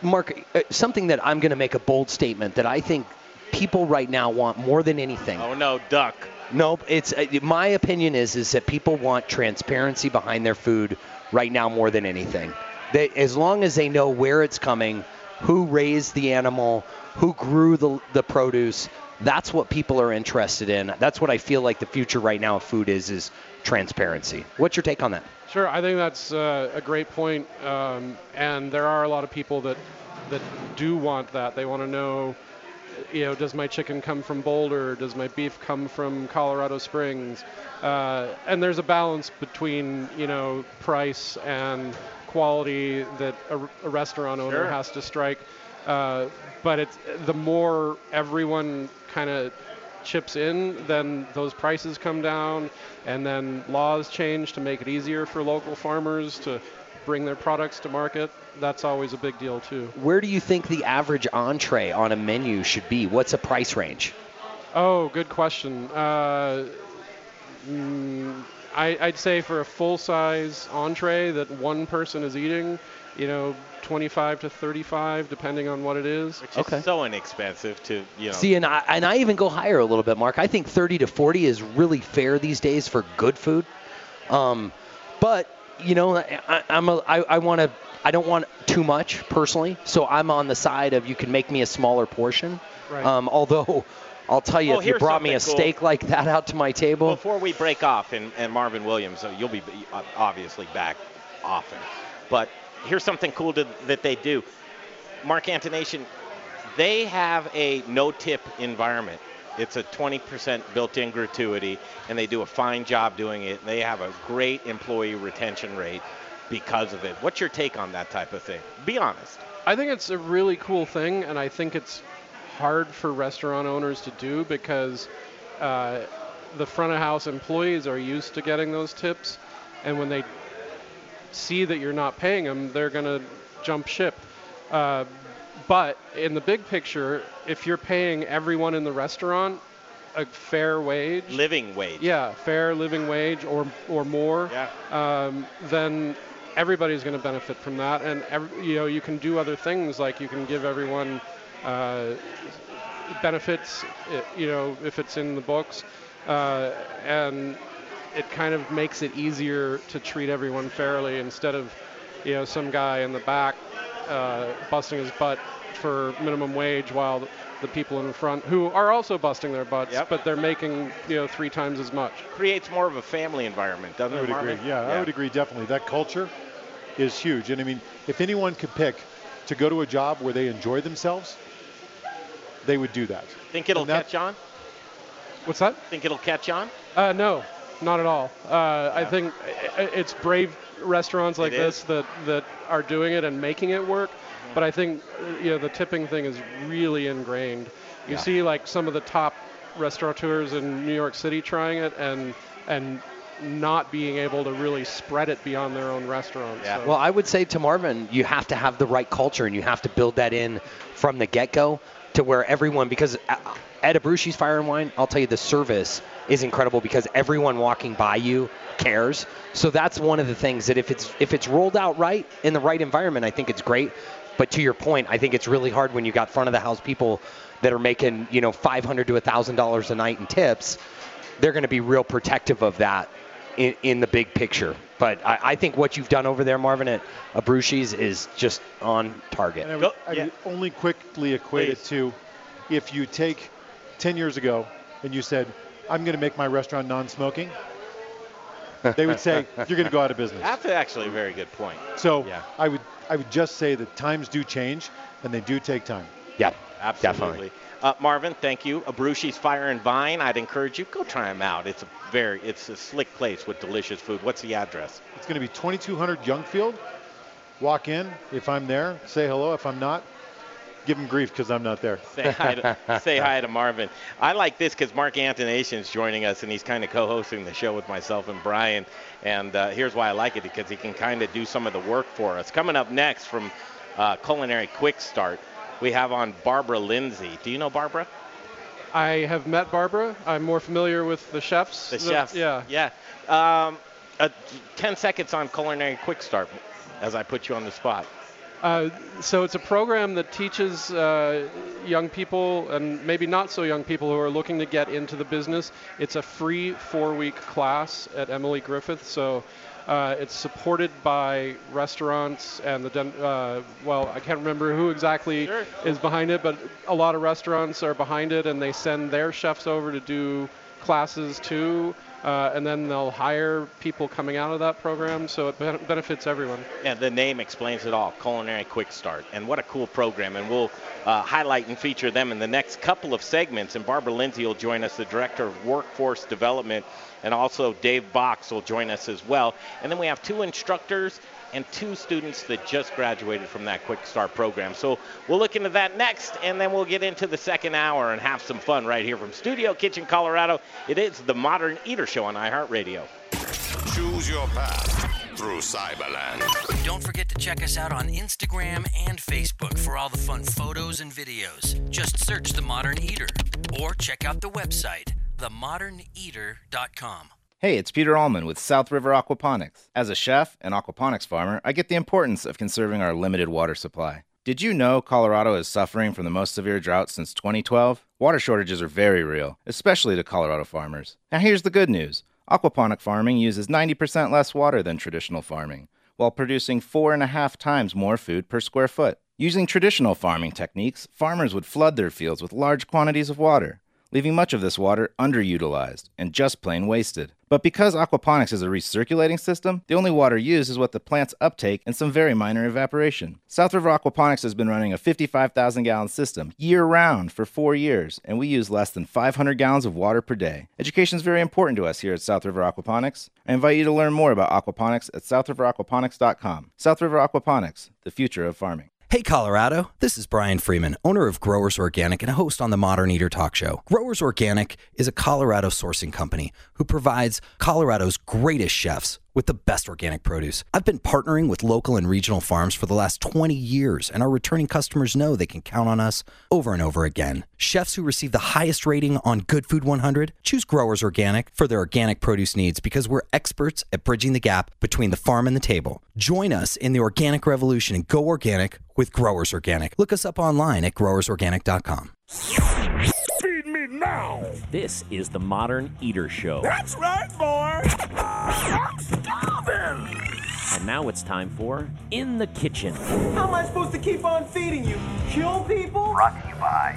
Mark, uh, something that I'm going to make a bold statement that I think people right now want more than anything. Oh no, duck. Nope. It's uh, my opinion is is that people want transparency behind their food right now more than anything. They, as long as they know where it's coming, who raised the animal, who grew the the produce, that's what people are interested in. That's what I feel like the future right now of food is is transparency. What's your take on that? Sure, I think that's uh, a great point, um, and there are a lot of people that that do want that. They want to know, you know, does my chicken come from Boulder? Does my beef come from Colorado Springs? Uh, and there's a balance between you know price and quality that a, a restaurant owner Sure. has to strike. Uh, but it's the more everyone kind of chips in, then those prices come down, and then laws change to make it easier for local farmers to bring their products to market. That's always a big deal too. Where do you think the average entree on a menu should be? What's a price range? Oh, good question. Uh, mm, I, I'd say for a full-size entree that one person is eating, you know, 25 to 35, depending on what it is. Which Okay. is so inexpensive to you know. See, and I, and I even go higher a little bit, Mark. I think 30 to 40 is really fair these days for good food. Um, but you know, I, I'm a, I, I want to. I don't want too much personally, so I'm on the side of you can make me a smaller portion. Right. Um, although, I'll tell you, Oh, if you brought me a cool. steak like that out to my table, Before we break off, and, and Marvin Williams, uh, you'll be uh, obviously back often. But here's something cool to, that they do. Mark Antonation, they have a no-tip environment. It's a 20% built-in gratuity, and they do a fine job doing it. They have a great employee retention rate because of it. What's your take on that type of thing? Be honest. I think it's a really cool thing, and I think it's hard for restaurant owners to do because uh, the front of house employees are used to getting those tips, and when they see that you're not paying them, they're going to jump ship. Uh, but in the big picture, if you're paying everyone in the restaurant a fair wage, Living wage. yeah, fair living wage or or more, Yeah. um, then everybody's going to benefit from that. And ev you know, you can do other things like you can give everyone uh, benefits, you know, if it's in the books, uh, and it kind of makes it easier to treat everyone fairly instead of, you know, some guy in the back uh, busting his butt for minimum wage while the, the people in the front who are also busting their butts, Yep. but they're making you know three times as much. Creates more of a family environment, doesn't I it, would Marvin? agree. Yeah, I would agree definitely. That culture is huge. And I mean, if anyone could pick to go to a job where they enjoy themselves, they would do that. Think it'll that- catch on? What's that? Think it'll catch on? Uh, no, not at all. Uh, I think i- i- it's brave restaurants like this that, that are doing it and making it work. But I think uh, you know the tipping thing is really ingrained. You Yeah. see like some of the top restaurateurs in New York City trying it and and not being able to really spread it beyond their own restaurants. So- Well, I would say to Marvin, you have to have the right culture and you have to build that in from the get-go to where everyone, because uh, at Abrusci's Fire and Vine, I'll tell you the service is incredible because everyone walking by you cares. So that's one of the things that if it's if it's rolled out right in the right environment, I think it's great. But to your point, I think it's really hard when you got front of the house people that are making you know 500 to 1,000 dollars a night in tips. They're going to be real protective of that in, in the big picture. But I, I think what you've done over there, Marvin, at Abrusci's is just on target. And I would, I would only quickly equate it to if you take 10 years ago and you said, I'm going to make my restaurant non-smoking, they would say, you're going to go out of business. That's actually a very good point. So Yeah. I would I would just say that times do change and they do take time. Yeah, Absolutely. Uh, Marvin, thank you. Abrusci's Fire and Vine. I'd encourage you go try them out. It's a very it's a slick place with delicious food. What's the address? It's going to be 2200 Youngfield. Walk in. If I'm there, say hello. If I'm not, give them grief because I'm not there. Say hi to say hi to Marvin. I like this because Mark Antonation is joining us, and he's kind of co-hosting the show with myself and Brian. And uh, here's why I like it because he can kind of do some of the work for us. Coming up next from uh, Culinary Quick Start, we have on Barbara Lindsay. Do you know Barbara? I have met Barbara. I'm more familiar with the chefs. The that- chefs. Yeah. Yeah. Um, uh, 10 seconds on Culinary Quick Start as I put you on the spot. Uh, so it's a program that teaches uh, young people and maybe not so young people who are looking to get into the business. It's a free four-week class at Emily Griffith. So uh, it's supported by restaurants and the Den- uh, well, I can't remember who exactly is behind it, but a lot of restaurants are behind it, and they send their chefs over to do classes too. Uh, and then they'll hire people coming out of that program, so it ben- benefits everyone. Yeah, the name explains it all. Culinary Quick Start, and what a cool program! And we'll uh, highlight and feature them in the next couple of segments. And Barbara Lindsay will join us, the director of workforce development, and also Dave Box will join us as well. And then we have two instructors and two students that just graduated from that Quick Start program. So we'll look into that next, and then we'll get into the second hour and have some fun right here from Studio Kitchen, Colorado. It is the Modern Eater Show on iHeartRadio. Choose your path through Cyberland. Don't forget to check us out on Instagram and Facebook for all the fun photos and videos. Just search The Modern Eater or check out the website, themoderneater.com. Hey, it's Peter Allman with South River Aquaponics. As a chef and aquaponics farmer, I get the importance of conserving our limited water supply. Did you know Colorado is suffering from the most severe drought since 2012? Water shortages are very real, especially to Colorado farmers. Now, here's the good news aquaponic farming uses 90% less water than traditional farming, while producing four and a half times more food per square foot. Using traditional farming techniques, farmers would flood their fields with large quantities of water, leaving much of this water underutilized and just plain wasted. But because aquaponics is a recirculating system, the only water used is what the plants uptake and some very minor evaporation. South River Aquaponics has been running a 55,000 gallon system year round for four years, and we use less than 500 gallons of water per day. Education is very important to us here at South River Aquaponics. I invite you to learn more about aquaponics at southriveraquaponics.com. South River Aquaponics, the future of farming. Hey, Colorado. This is Brian Freeman, owner of Growers Organic and a host on the Modern Eater Talk Show. Growers Organic is a Colorado sourcing company who provides Colorado's greatest chefs with the best organic produce. I've been partnering with local and regional farms for the last 20 years, and our returning customers know they can count on us over and over again. Chefs who receive the highest rating on Good Food 100 choose Growers Organic for their organic produce needs because we're experts at bridging the gap between the farm and the table. Join us in the organic revolution and go organic with Growers Organic. Look us up online at growersorganic.com. Feed me now. This is the Modern Eater Show. That's right, boy. Uh, I'm starving. And now it's time for In the Kitchen. How am I supposed to keep on feeding you? Kill people? Brought to you by.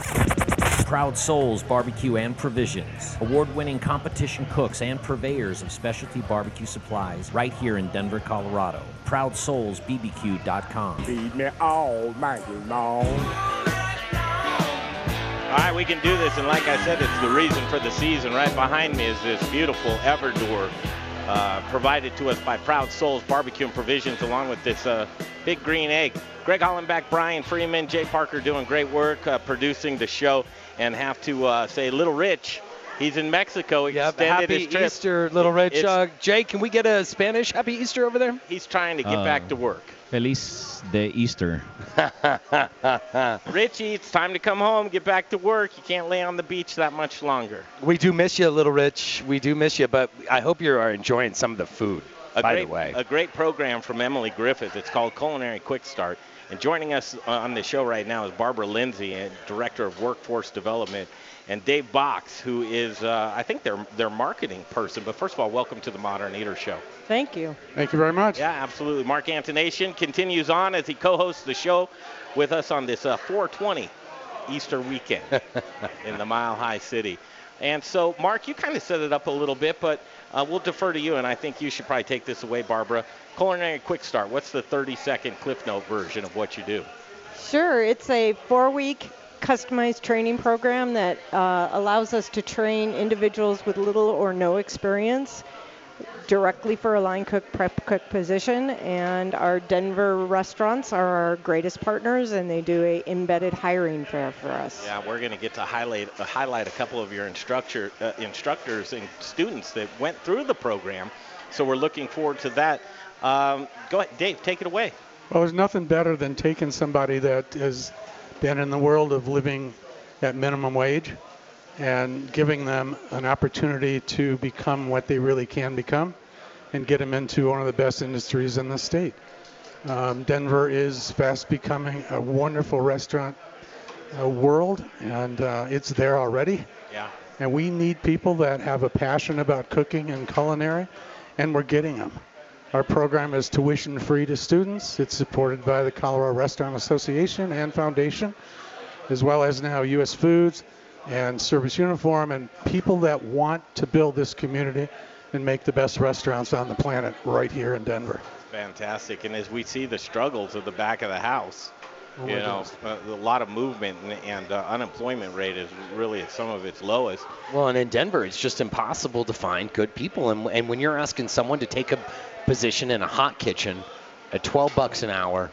Proud Souls Barbecue and Provisions. Award winning competition cooks and purveyors of specialty barbecue supplies right here in Denver, Colorado. ProudSoulsBBQ.com. Feed me all night long. All right, we can do this, and like I said, it's the reason for the season. Right behind me is this beautiful Everdure, uh, provided to us by Proud Souls Barbecue and Provisions, along with this uh, big green egg. Greg Hollenbeck, Brian Freeman, Jay Parker doing great work uh, producing the show, and have to uh, say, Little Rich, he's in Mexico, extended Happy his trip. Easter, Little Rich. It's- Uh, Jay, can we get a Spanish Happy Easter over there? He's trying to get Uh, back to work. Feliz de Easter. Richie, it's time to come home, get back to work. You can't lay on the beach that much longer. We do miss you, Little Rich. We do miss you, but I hope you are enjoying some of the food. A by great, the way, a great program from Emily Griffith. It's called Culinary Quick Start. And joining us on the show right now is Barbara Lindsay, Director of Workforce Development, and Dave Box, who is, uh, I think, their their marketing person. But first of all, welcome to the Modern Eater Show. Thank you. Thank you very much. Yeah, absolutely. Mark Antonation continues on as he co-hosts the show with us on this uh, 420 Easter weekend in the Mile High City. And so, Mark, you kind of set it up a little bit, but uh, we'll defer to you, and I think you should probably take this away, Barbara. Culinary Quick Start. What's the 30-second Cliff Note version of what you do? Sure, it's a four-week customized training program that uh, allows us to train individuals with little or no experience directly for a line cook prep cook position and our denver restaurants are our greatest partners and they do a embedded hiring fair for us Yeah, we're going to get to highlight uh, highlight a couple of your instructor uh, instructors and students that went through the program. So we're looking forward to that. Um, go ahead, Dave. Take it away. Well, there's nothing better than taking somebody that has been in the world of living at minimum wage and giving them an opportunity to become what they really can become and get them into one of the best industries in the state. Um, Denver is fast becoming a wonderful restaurant uh, world, and uh, it's there already. Yeah. And we need people that have a passion about cooking and culinary, and we're getting them. Our program is tuition free to students. It's supported by the Colorado Restaurant Association and Foundation, as well as now U.S. Foods and Service Uniform, and people that want to build this community and make the best restaurants on the planet right here in Denver. Fantastic. And as we see the struggles of the back of the house, Oh, you know, uh, a lot of movement and, and uh, unemployment rate is really at some of its lowest. Well, and in Denver, it's just impossible to find good people. And, and when you're asking someone to take a position in a hot kitchen at 12 bucks an hour,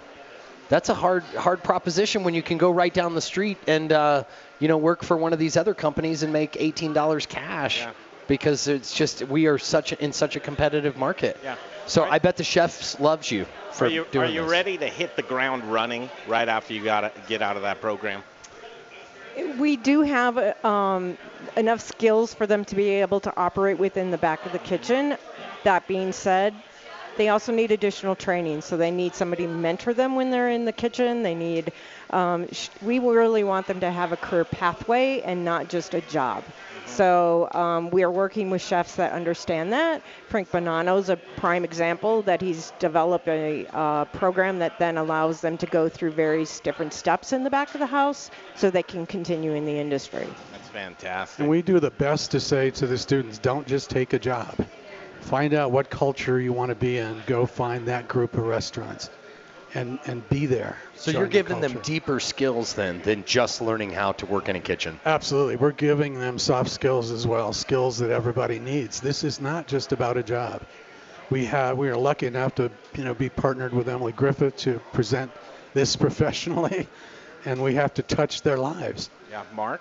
that's a hard hard proposition when you can go right down the street and uh, you know work for one of these other companies and make $18 cash because it's just we are such in such a competitive market. Yeah. So I bet the chefs loves you for are you, doing are you this. ready to hit the ground running right after you got to get out of that program? we do have um, enough skills for them to be able to operate within the back of the kitchen that being said they also need additional training so they need somebody mentor them when they're in the kitchen they need um, sh- we really want them to have a career pathway and not just a job so um, we are working with chefs that understand that. Frank Bonanno is a prime example that he's developed a uh, program that then allows them to go through various different steps in the back of the house so they can continue in the industry. That's fantastic. And we do the best to say to the students, don't just take a job. Find out what culture you want to be in. Go find that group of restaurants and, and be there. So you're the giving them deeper skills then than just learning how to work in a kitchen. Absolutely. We're giving them soft skills as well, skills that everybody needs. This is not just about a job. We have we are lucky enough to, you know, be partnered with Emily Griffith to present this professionally and we have to touch their lives. Yeah, Mark?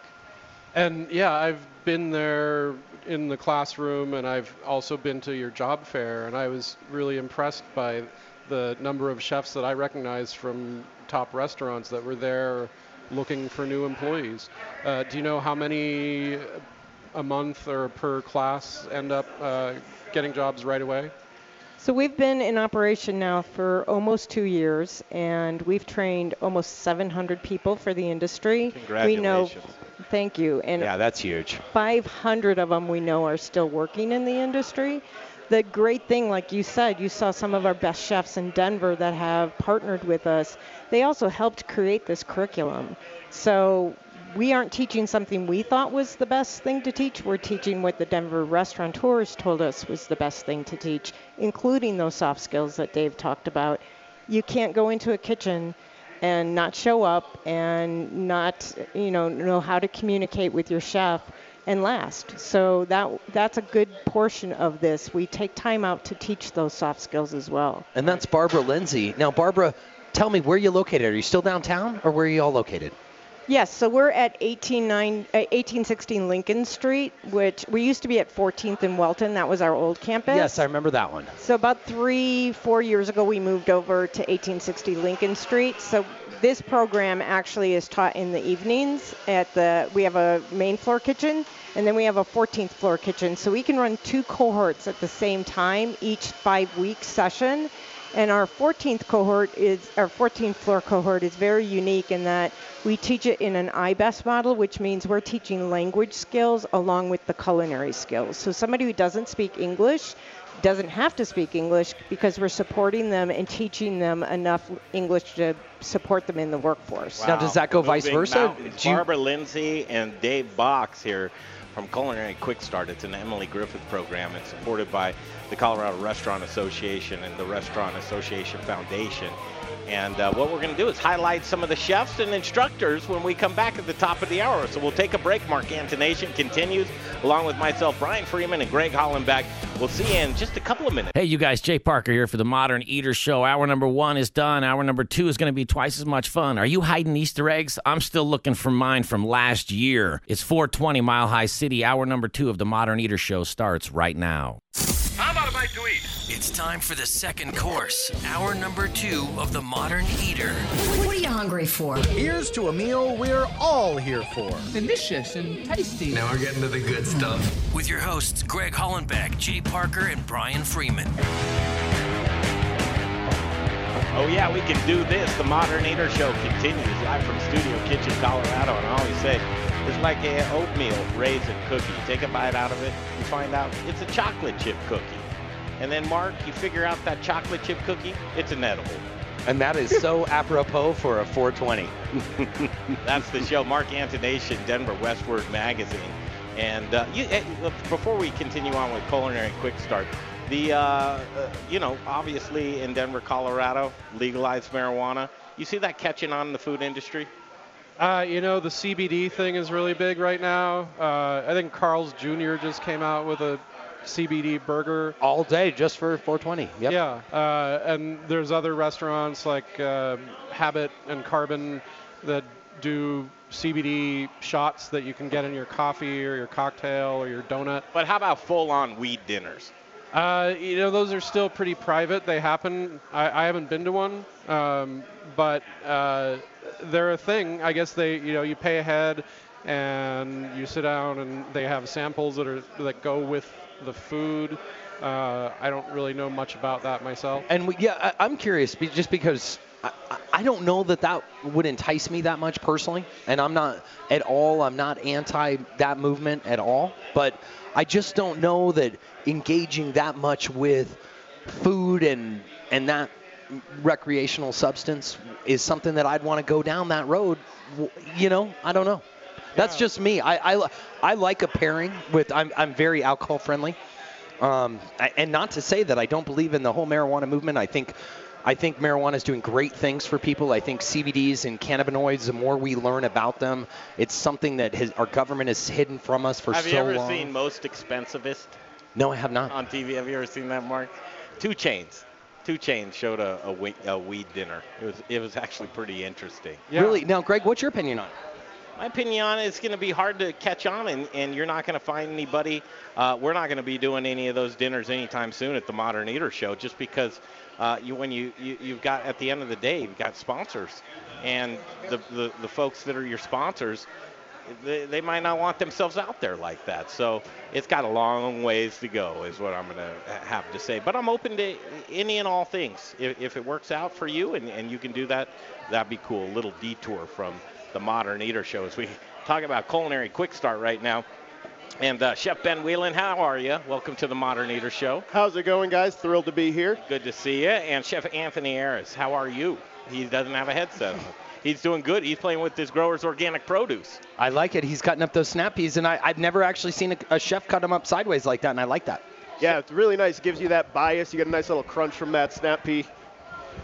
And yeah, I've been there in the classroom and I've also been to your job fair and I was really impressed by the number of chefs that I recognized from top restaurants that were there looking for new employees. Uh, do you know how many a month or per class end up uh, getting jobs right away? So we've been in operation now for almost two years, and we've trained almost 700 people for the industry. We know. Thank you. And yeah, that's huge. 500 of them we know are still working in the industry. The great thing, like you said, you saw some of our best chefs in Denver that have partnered with us. They also helped create this curriculum. So we aren't teaching something we thought was the best thing to teach. We're teaching what the Denver restaurateurs told us was the best thing to teach, including those soft skills that Dave talked about. You can't go into a kitchen and not show up and not you know know how to communicate with your chef and last. So that that's a good portion of this. We take time out to teach those soft skills as well. And that's Barbara Lindsay. Now, Barbara, tell me where you're located. Are you still downtown, or where are you all located? Yes, so we're at 189, uh, 1816 Lincoln Street, which we used to be at 14th and Welton. That was our old campus. Yes, I remember that one. So about three, four years ago, we moved over to 1860 Lincoln Street. So this program actually is taught in the evenings at the. We have a main floor kitchen, and then we have a 14th floor kitchen. So we can run two cohorts at the same time, each five-week session. And our 14th cohort is our 14th floor cohort is very unique in that we teach it in an IBEST model, which means we're teaching language skills along with the culinary skills. So somebody who doesn't speak English doesn't have to speak English because we're supporting them and teaching them enough English to support them in the workforce. Now, does that go vice versa? mountains. You- Barbara Lindsay and Dave Box here from Culinary Quick Start. It's an Emily Griffith program. It's supported by the Colorado Restaurant Association and the Restaurant Association Foundation. And uh, what we're going to do is highlight some of the chefs and instructors when we come back at the top of the hour. So we'll take a break. Mark Antonation continues, along with myself, Brian Freeman, and Greg Hollenbeck. We'll see you in just a couple of minutes. Hey, you guys, Jay Parker here for the Modern Eater Show. Hour number one is done. Hour number two is going to be twice as much fun. Are you hiding Easter eggs? I'm still looking for mine from last year. It's 420 Mile High City. Hour number two of the Modern Eater Show starts right now. How about a bite to eat? It's time for the second course, hour number two of the Modern Eater. What are you hungry for? Here's to a meal we're all here for. Delicious and tasty. Now we're getting to the good stuff. With your hosts, Greg Hollenbeck, Jay Parker, and Brian Freeman. Oh yeah, we can do this. The Modern Eater Show continues live from Studio Kitchen, Colorado, and I always say it's like a oatmeal raisin cookie. Take a bite out of it, you find out it's a chocolate chip cookie, and then Mark, you figure out that chocolate chip cookie, it's an edible. And that is so apropos for a 420. That's the show. Mark Antonation, Denver Westword Magazine. And uh, you, eh, before we continue on with Culinary Quick Start, the uh, uh, you know obviously in Denver, Colorado, legalized marijuana. You see that catching on in the food industry? Uh, you know, the CBD thing is really big right now. Uh, I think Carl's Jr. just came out with a CBD burger. All day, just for 420. Yep. Yeah, uh, and there's other restaurants like uh, Habit and Carbon that do CBD shots that you can get in your coffee or your cocktail or your donut. But how about full-on weed dinners? Uh, you know, those are still pretty private. They happen. I, I haven't been to one, um, but uh, they're a thing. I guess they, you know, you pay ahead and you sit down and they have samples that are that go with the food. Uh, I don't really know much about that myself. And we, yeah, I, I'm curious, just because I, I- I don't know that that would entice me that much personally, and I'm not at all. I'm not anti that movement at all, but I just don't know that engaging that much with food and and that recreational substance is something that I'd want to go down that road. You know, I don't know. That's just me. I, I, I like a pairing with. I'm, I'm very alcohol friendly. Um, I- and not to say that I don't believe in the whole marijuana movement. I think, I think marijuana is doing great things for people. I think CBDs and cannabinoids. The more we learn about them, it's something that has, our government has hidden from us for have so long. Have you ever long. seen Most Expensivest No, I have not. on TV? Have you ever seen that, Mark? 2 Chainz. 2 Chainz showed a, a, we- a weed dinner. It was it was actually pretty interesting. Really? Now, Greg, what's your opinion on it? My opinion is going to be hard to catch on, and, and you're not going to find anybody. Uh, we're not going to be doing any of those dinners anytime soon at the Modern Eater Show, just because uh, you when you, you you've got at the end of the day you've got sponsors, and the the, the folks that are your sponsors. They, they might not want themselves out there like that. So it's got a long ways to go, is what I'm going to have to say. But I'm open to any and all things. If, if it works out for you and, and you can do that, that'd be cool. A little detour from the Modern Eater Show as we talk about culinary quick start right now. And uh, Chef Ben Whelan, how are you? Welcome to the Modern Eater Show. How's it going, guys? Thrilled to be here. Good to see you. And Chef Anthony Harris, how are you? He doesn't have a headset on. He's doing good. He's playing with his growers organic produce. I like it. He's cutting up those snap peas, and I, I've never actually seen a, a chef cut them up sideways like that, and I like that. Yeah, it's really nice. It gives you that bias. You get a nice little crunch from that snap pea.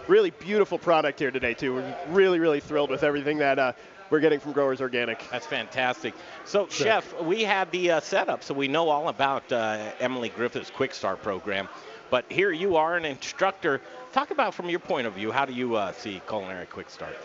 really beautiful product here today too. We're really, really thrilled with everything that uh, we're getting from Growers Organic. That's fantastic. So, Chef, we have the uh, setup, so we know all about uh, Emily Griffith's Quick Start program. But here you are, an instructor. Talk about from your point of view, how do you uh, see Culinary Quick Start?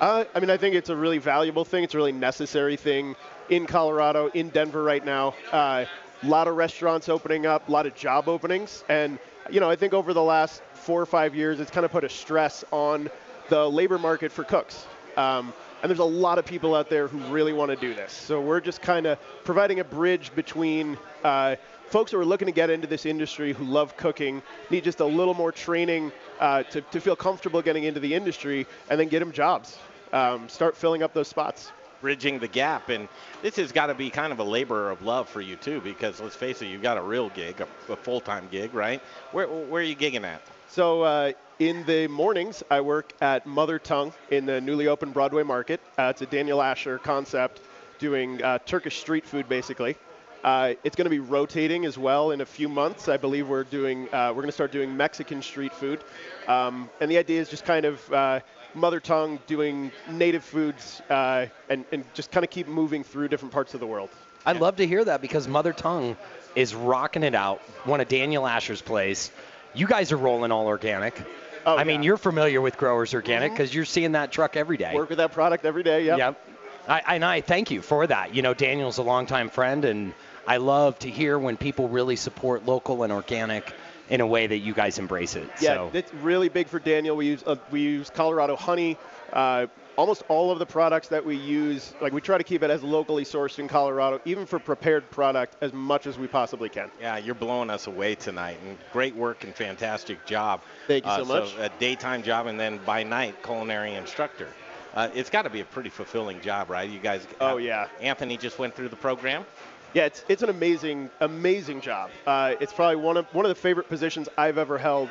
Uh, I mean, I think it's a really valuable thing. It's a really necessary thing in Colorado, in Denver right now. A lot of restaurants opening up, a lot of job openings, and you know, I think over the last four or five years, it's kind of put a stress on the labor market for cooks. Um, and there's a lot of people out there who really want to do this. So we're just kind of providing a bridge between uh, folks who are looking to get into this industry who love cooking, need just a little more training uh, to, to feel comfortable getting into the industry, and then get them jobs. Um, start filling up those spots. Bridging the gap, and this has got to be kind of a labor of love for you too, because let's face it, you've got a real gig, a, a full-time gig, right? Where, where are you gigging at? So uh, in the mornings, I work at Mother Tongue in the newly opened Broadway Market. Uh, it's a Daniel Asher concept, doing uh, Turkish street food basically. Uh, it's going to be rotating as well in a few months. I believe we're doing uh, we're going to start doing Mexican street food, um, and the idea is just kind of uh, mother tongue doing native foods and, and just kind of keep moving through different parts of the world. I'd love to hear that because Mother Tongue is rocking it out. One of Daniel Asher's plays. You guys are rolling all organic. Oh, I mean, you're familiar with Growers Organic because you're seeing that truck every day. Work with that product every day. Yep. Yep. I, and I thank you for that. You know, Daniel's a longtime friend, and I love to hear when people really support local and organic in a way that you guys embrace it. Yeah, so. it's really big for Daniel. We use uh, we use Colorado honey. Uh, almost all of the products that we use, like we try to keep it as locally sourced in Colorado, even for prepared product, as much as we possibly can. Yeah, you're blowing us away tonight, and great work and fantastic job. Thank you uh, so much. So a daytime job, and then by night, culinary instructor. Uh, it's got to be a pretty fulfilling job, right? You guys. Oh yeah. Anthony just went through the program. Yeah, it's, it's an amazing, amazing job. Uh, it's probably one of one of the favorite positions I've ever held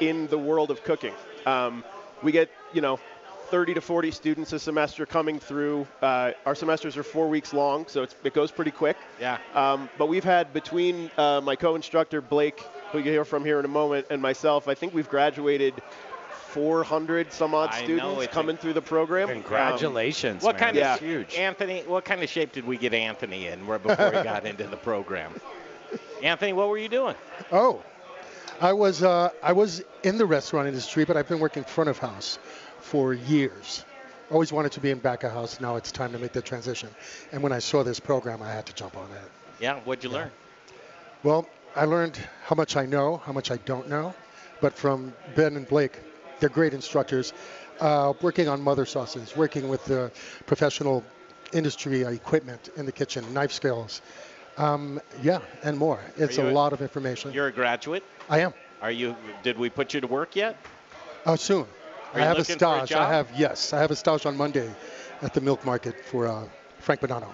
in the world of cooking. Um, we get, you know, 30 to 40 students a semester coming through. Uh, our semesters are four weeks long, so it goes pretty quick. Yeah. Um, but we've had between uh, my co-instructor Blake, who you'll hear from here in a moment, and myself, I think we've graduated 400 some odd I students it's coming through the program. Congratulations, What man. kind Yeah. of huge? Anthony, what kind of shape did we get Anthony in where- before he got into the program? Anthony, what were you doing? Oh, I was uh, I was in the restaurant industry, but I've been working front of house for years. Always wanted to be in back of house. Now it's time to make the transition. And when I saw this program, I had to jump on it. Yeah, what'd you learn? Well, I learned how much I know, how much I don't know, but from Ben and Blake, they're great instructors. Uh, working on mother sauces, working with the professional industry equipment in the kitchen, knife skills, um, yeah, and more. It's a a- lot of information. You're a graduate. I am. Are you? Did we put you to work yet? Uh, soon. Are I have a looking for stage. I have yes. I have a stage on Monday at the milk market for uh, Frank Bonanno.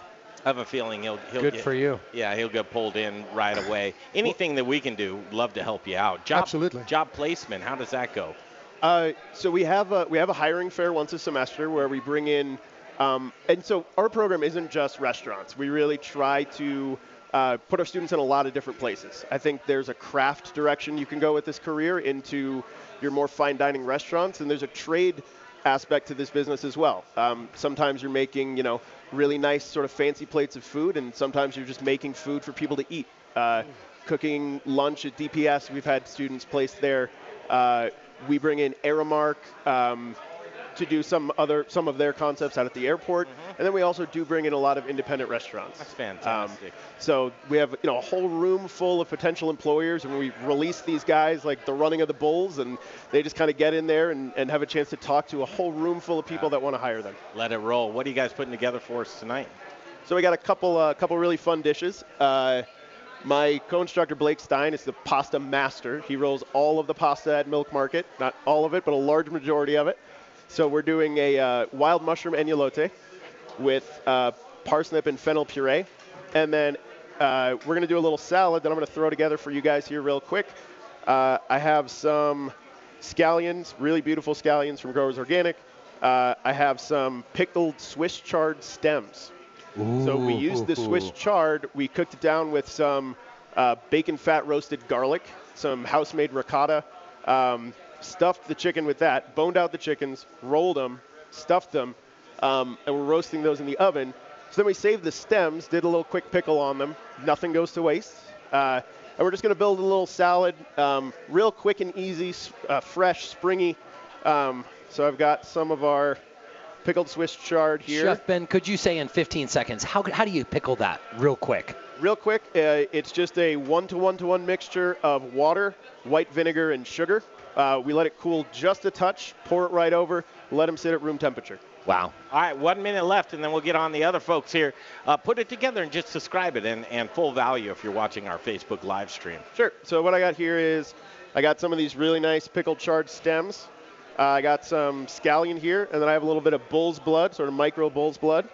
I have a feeling he'll. he'll Good get, for you. Yeah, he'll get pulled in right away. Anything that we can do, love to help you out. Job, Absolutely. Job placement. How does that go? Uh, so we have a we have a hiring fair once a semester where we bring in, um, and so our program isn't just restaurants. We really try to uh, put our students in a lot of different places. I think there's a craft direction you can go with this career into your more fine dining restaurants, and there's a trade aspect to this business as well. Um, sometimes you're making you know really nice sort of fancy plates of food, and sometimes you're just making food for people to eat. Uh, cooking lunch at DPS, we've had students placed there. Uh, we bring in Aramark um, to do some other some of their concepts out at the airport, and then we also do bring in a lot of independent restaurants. That's fantastic. So we have you know a whole room full of potential employers, and we release these guys like the running of the bulls, and they just kind of get in there and, and have a chance to talk to a whole room full of people that want to hire them. Let it roll. What are you guys putting together for us tonight? So we got a couple uh, couple really fun dishes. Uh, my co-instructor Blake Stein is the pasta master. He rolls all of the pasta at Milk Market, not all of it, but a large majority of it. So we're doing a uh, wild mushroom agnolotti with uh, parsnip and fennel puree, and then uh, we're gonna do a little salad that I'm gonna throw together for you guys here real quick. Uh, I have some scallions, really beautiful scallions from Growers Organic. Uh, I have some pickled Swiss chard stems. So we used the Swiss chard. We cooked it down with some uh, bacon fat roasted garlic, some house-made ricotta, um, stuffed the chicken with that, boned out the chickens, rolled them, stuffed them, um, and we're roasting those in the oven. So then we saved the stems, did a little quick pickle on them. Nothing goes to waste. Uh, and we're just going to build a little salad, um, real quick and easy, uh, fresh, springy. Um, so I've got some of our pickled Swiss chard here. Chef Ben, could you say in 15 seconds how how do you pickle that real quick? Real quick, uh, it's just a one to one to one mixture of water, white vinegar, and sugar. Uh, we let it cool just a touch, pour it right over, let them sit at room temperature. Wow. All right, one minute left, and then we'll get on the other folks here. Uh, put it together and just describe it, and, and full value if you're watching our Facebook live stream. Sure. So what I got here is I got some of these really nice pickled chard stems. Uh, I got some scallion here, and then I have a little bit of bull's blood, sort of micro bull's blood.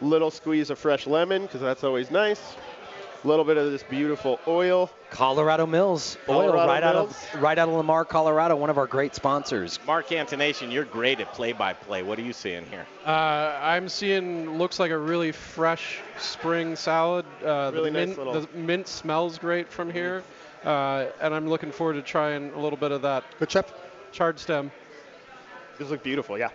Little squeeze of fresh lemon, because that's always nice. A little bit of this beautiful oil. Colorado Mills oil Colorado right out of right out of Lamar, Colorado, one of our great sponsors. Mark Antonation, you're great at play-by-play. What are you seeing here? Uh, I'm seeing looks like a really fresh spring salad. Uh, Really the, nice mint, little- the mint smells great from here, uh, and I'm looking forward to trying a little bit of that. Good chef. Charred stem. These look beautiful, yeah.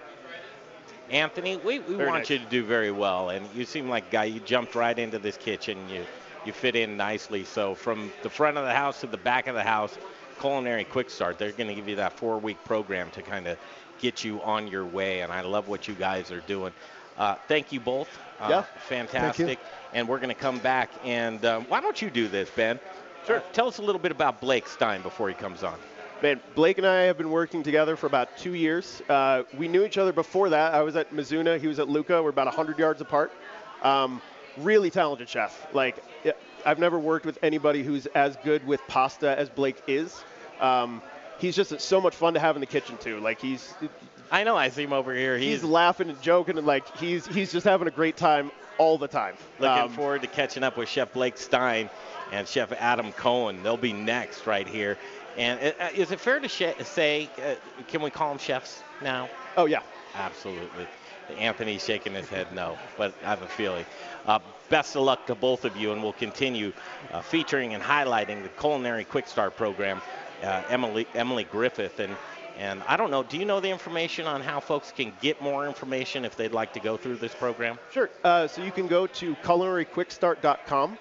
Anthony, we, we Very want nice. you to do very well, and you seem like a guy. You jumped right into this kitchen. You you fit in nicely. So from the front of the house to the back of the house, culinary quick start. They're going to give you that four-week program to kind of get you on your way, and I love what you guys are doing. Uh, thank you both. Uh, Yeah. Fantastic. And we're going to come back and um, why don't you do this, Ben? Sure. tell us a little bit about Blake Stein before he comes on. Man, Blake and I have been working together for about two years. Uh, we knew each other before that. I was at Mizuna, he was at Luca. We're about 100 yards apart. Um, really talented chef. Like, I've never worked with anybody who's as good with pasta as Blake is. Um, he's just so much fun to have in the kitchen too. Like he's I know. I see him over here. he's, He's, laughing and joking and like he's he's just having a great time all the time. looking Um, forward to catching up with Chef Blake Stein and Chef Adam Cohen. They'll be next right here. And uh, uh, is it fair to sh- say, uh, can we call them chefs now? Oh yeah. Absolutely. Anthony's shaking his head no, but I have a feeling. Uh, best of luck to both of you, and we'll continue uh, featuring and highlighting the Culinary Quick Start program, uh, Emily Emily Griffith, and and I don't know. Do you know the information on how folks can get more information if they'd like to go through this program? Sure. Uh, so you can go to culinaryquickstart.com,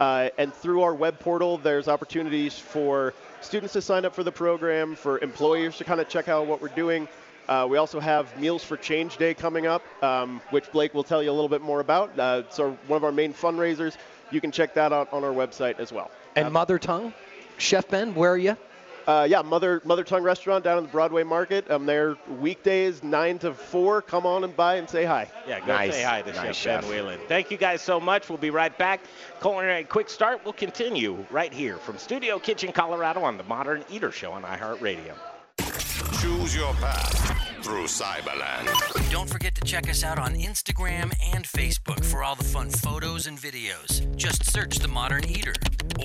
uh, and through our web portal, there's opportunities for students to sign up for the program, for employers to kind of check out what we're doing. Uh, we also have Meals for Change Day coming up, um, which Blake will tell you a little bit more about. Uh, it's our, one of our main fundraisers. You can check that out on our website as well. And Mother Tongue, Chef Ben, where are you? Uh, yeah, Mother Mother Tongue Restaurant down in the Broadway Market. I'm there weekdays, 9 to 4. Come on and by and say hi. Yeah, go say hi to Nice, Chef Ben Whelan. Thank you guys so much. We'll be right back. Culinary Quick Start will continue right here from Studio Kitchen, Colorado on the Modern Eater Show on iHeartRadio. Choose your path through Cyberland. Don't forget to check us out on Instagram and Facebook for all the fun photos and videos. Just search The Modern Eater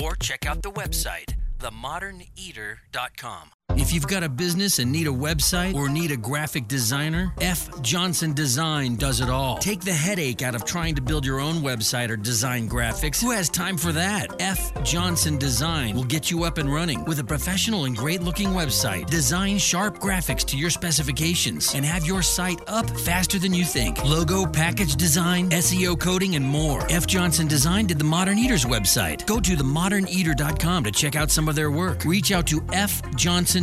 or check out the website, themoderneater.com. If you've got a business and need a website or need a graphic designer, F. Johnson Design does it all. Take the headache out of trying to build your own website or design graphics. Who has time for that? F. Johnson Design will get you up and running with a professional and great looking website. Design sharp graphics to your specifications and have your site up faster than you think. Logo, package design, SEO coding, and more. F. Johnson Design did the Modern Eaters website. Go to themoderneater.com to check out some of their work. Reach out to F. Johnson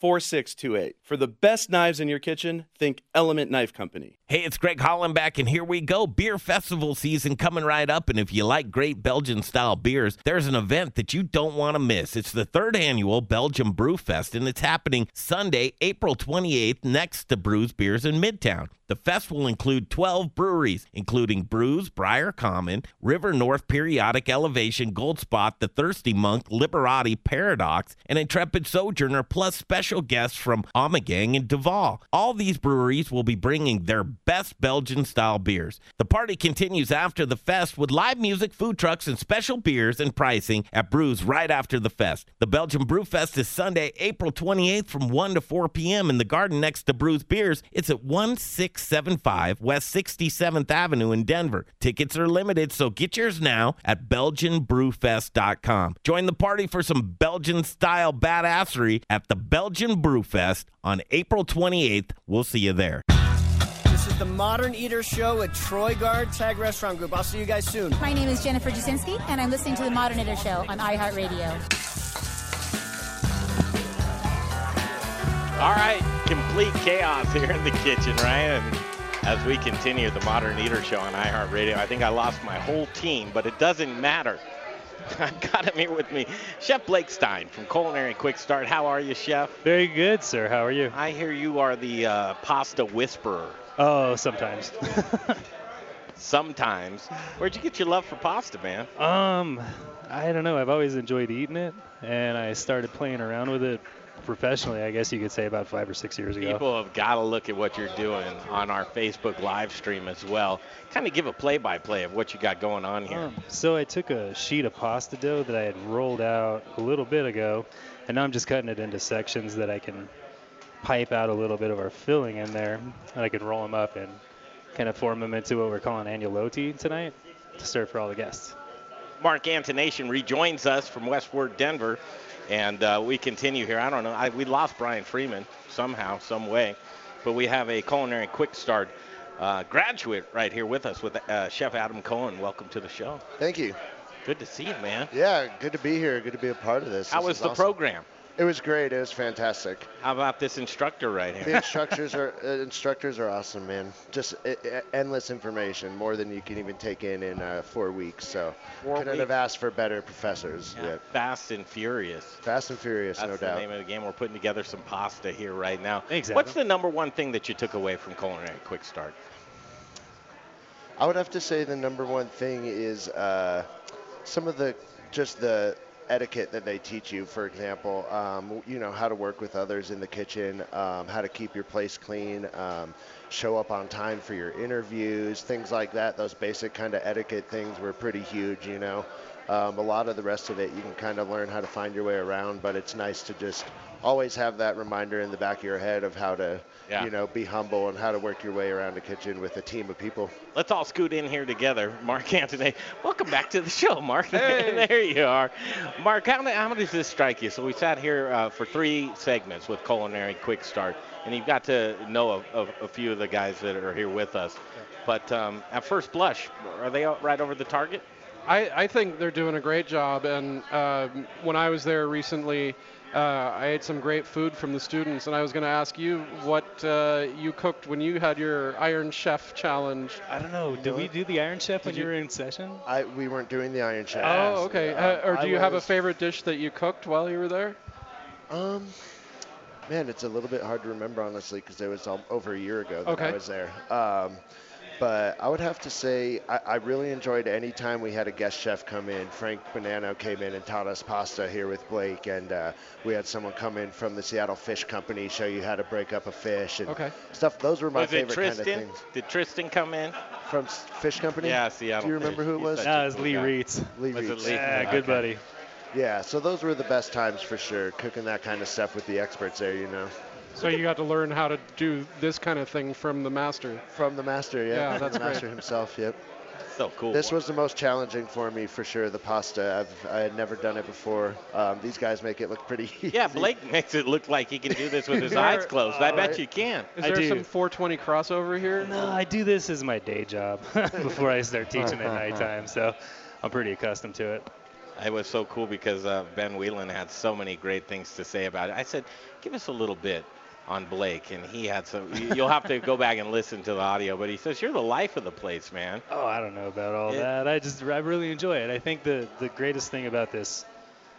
4628. For the best knives in your kitchen, think Element Knife Company. Hey, it's Greg Hollenbeck, and here we go. Beer festival season coming right up. And if you like great Belgian style beers, there's an event that you don't want to miss. It's the third annual Belgium Brew Fest, and it's happening Sunday, April 28th, next to Bruz Beers in Midtown. The fest will include 12 breweries, including Bruz, Briar Common, River North Periodic Elevation, Gold Spot, The Thirsty Monk, Liberati, Paradox, and Intrepid Sojourner, plus special guests from Ommegang and Duvel. All these breweries will be bringing their best Belgian style beers. The party continues after the fest with live music, food trucks, and special beers and pricing at Bruz right after the fest. The Belgian Brew Fest is Sunday, April 28th from 1 to 4 p.m. in the garden next to Bruz Beers. It's at 1675 West 67th Avenue in Denver. Tickets are limited, so get yours now at BelgianBrewFest.com. Join the party for some Belgian style badassery at the Belgian Brew Fest on April 28th. We'll see you there. This is the Modern Eater Show at Troy Guard Tag Restaurant Group. I'll see you guys soon. My name is Jennifer Jasinski, and I'm listening to the Modern Eater Show on iHeartRadio. All right, complete chaos here in the kitchen, right? And as we continue the Modern Eater Show on iHeartRadio, I think I lost my whole team, but it doesn't matter. I've got him here with me, Chef Blake Stein from Culinary Quick Start. How are you, Chef? Very good, sir. How are you? I hear you are the uh, pasta whisperer. Oh, sometimes. Sometimes. Where'd you get your love for pasta, man? Um, I don't know. I've always enjoyed eating it, and I started playing around with it professionally, I guess you could say, about five or six years ago. People have got to look at what you're doing on our Facebook live stream as well. Kind of give a play-by-play of what you got going on here. Um, so I took a sheet of pasta dough that I had rolled out a little bit ago, and now I'm just cutting it into sections that I can pipe out a little bit of our filling in there, and I can roll them up and kind of form them into what we're calling agnolotti tonight to serve for all the guests. Mark Antonation rejoins us from Westword Denver, and uh, we continue here. I don't know. I, we lost Brian Freeman somehow, some way, but we have a culinary quick start uh, graduate right here with us with uh, Chef Adam Cohen. Welcome to the show. Thank you. Good to see you, man. Yeah, good to be here. Good to be a part of this. How This was is the awesome. program? It was great. It was fantastic. How about this instructor right here? The instructors are uh, instructors are awesome, man. Just uh, uh, endless information, more than you can even take in in uh, four weeks. So Four couldn't have asked for better professors. Yeah, Yep. Fast and Furious. Fast and Furious, That's no the doubt. name of the game. We're putting together some pasta here right now. Thanks, What's the number one thing that you took away from Culinary Quick Start? I would have to say the number one thing is uh, some of the just the etiquette that they teach you. For example, um, you know how to work with others in the kitchen, um, how to keep your place clean, um, show up on time for your interviews, things like that. Those basic kind of etiquette things were pretty huge. You know, um, a lot of the rest of it you can kind of learn how to find your way around, but it's nice to just always have that reminder in the back of your head of how to, Yeah. you know, be humble and how to work your way around a kitchen with a team of people. Let's all scoot in here together. Mark Anthony, welcome back to the show, Mark. Hey. there you are. Mark, how, how does this strike you? So we sat here uh, for three segments with Culinary Quick Start, and you've got to know a, a, a few of the guys that are here with us. But um, at first blush, are they out right over the target? I, I think they're doing a great job. And um, when I was there recently, uh, I ate some great food from the students. And I was going to ask you what uh, you cooked when you had your Iron Chef challenge. I don't know. Did we do the Iron Chef when you were in session? I we weren't doing the Iron Chef. Oh, okay. Uh, or I do you have a favorite dish that you cooked while you were there? Um, man, it's a little bit hard to remember honestly because it was um, over a year ago that I was there. Um, but I would have to say I, I really enjoyed any time we had a guest chef come in. Frank Bonanno came in and taught us pasta here with Blake, and uh, we had someone come in from the Seattle Fish Company show you how to break up a fish and Okay. stuff. Those were my was it favorite Tristan? kind of things. Did Tristan come in? From Fish Company? Yeah, Seattle Do you remember Fish. who it was? such Nah, a it was Lee. Reitz. Lee Was Reitz. Lee? Yeah, good Okay. buddy. Yeah, so those were the best times for sure, cooking that kind of stuff with the experts there, you know. So you got to learn how to do this kind of thing from the master. From the master, yeah. Yeah, that's the master great. himself, yep. So cool. This was the most challenging for me for sure, the pasta. I've I had never done it before. Um, these guys make it look pretty easy. Yeah, Blake makes it look like he can do this with his There- eyes closed. I bet Right. you can. Is I there do. some 420 crossover here? No, I do this as my day job before I start teaching at nighttime, so I'm pretty accustomed to it. It was so cool because uh, Ben Whelan had so many great things to say about it. I said, give us a little bit on Blake, and he had some. you- You'll have to go back and listen to the audio, but he says you're the life of the place, man. Oh, I don't know about all It- that. I just I really enjoy it. I think the the greatest thing about this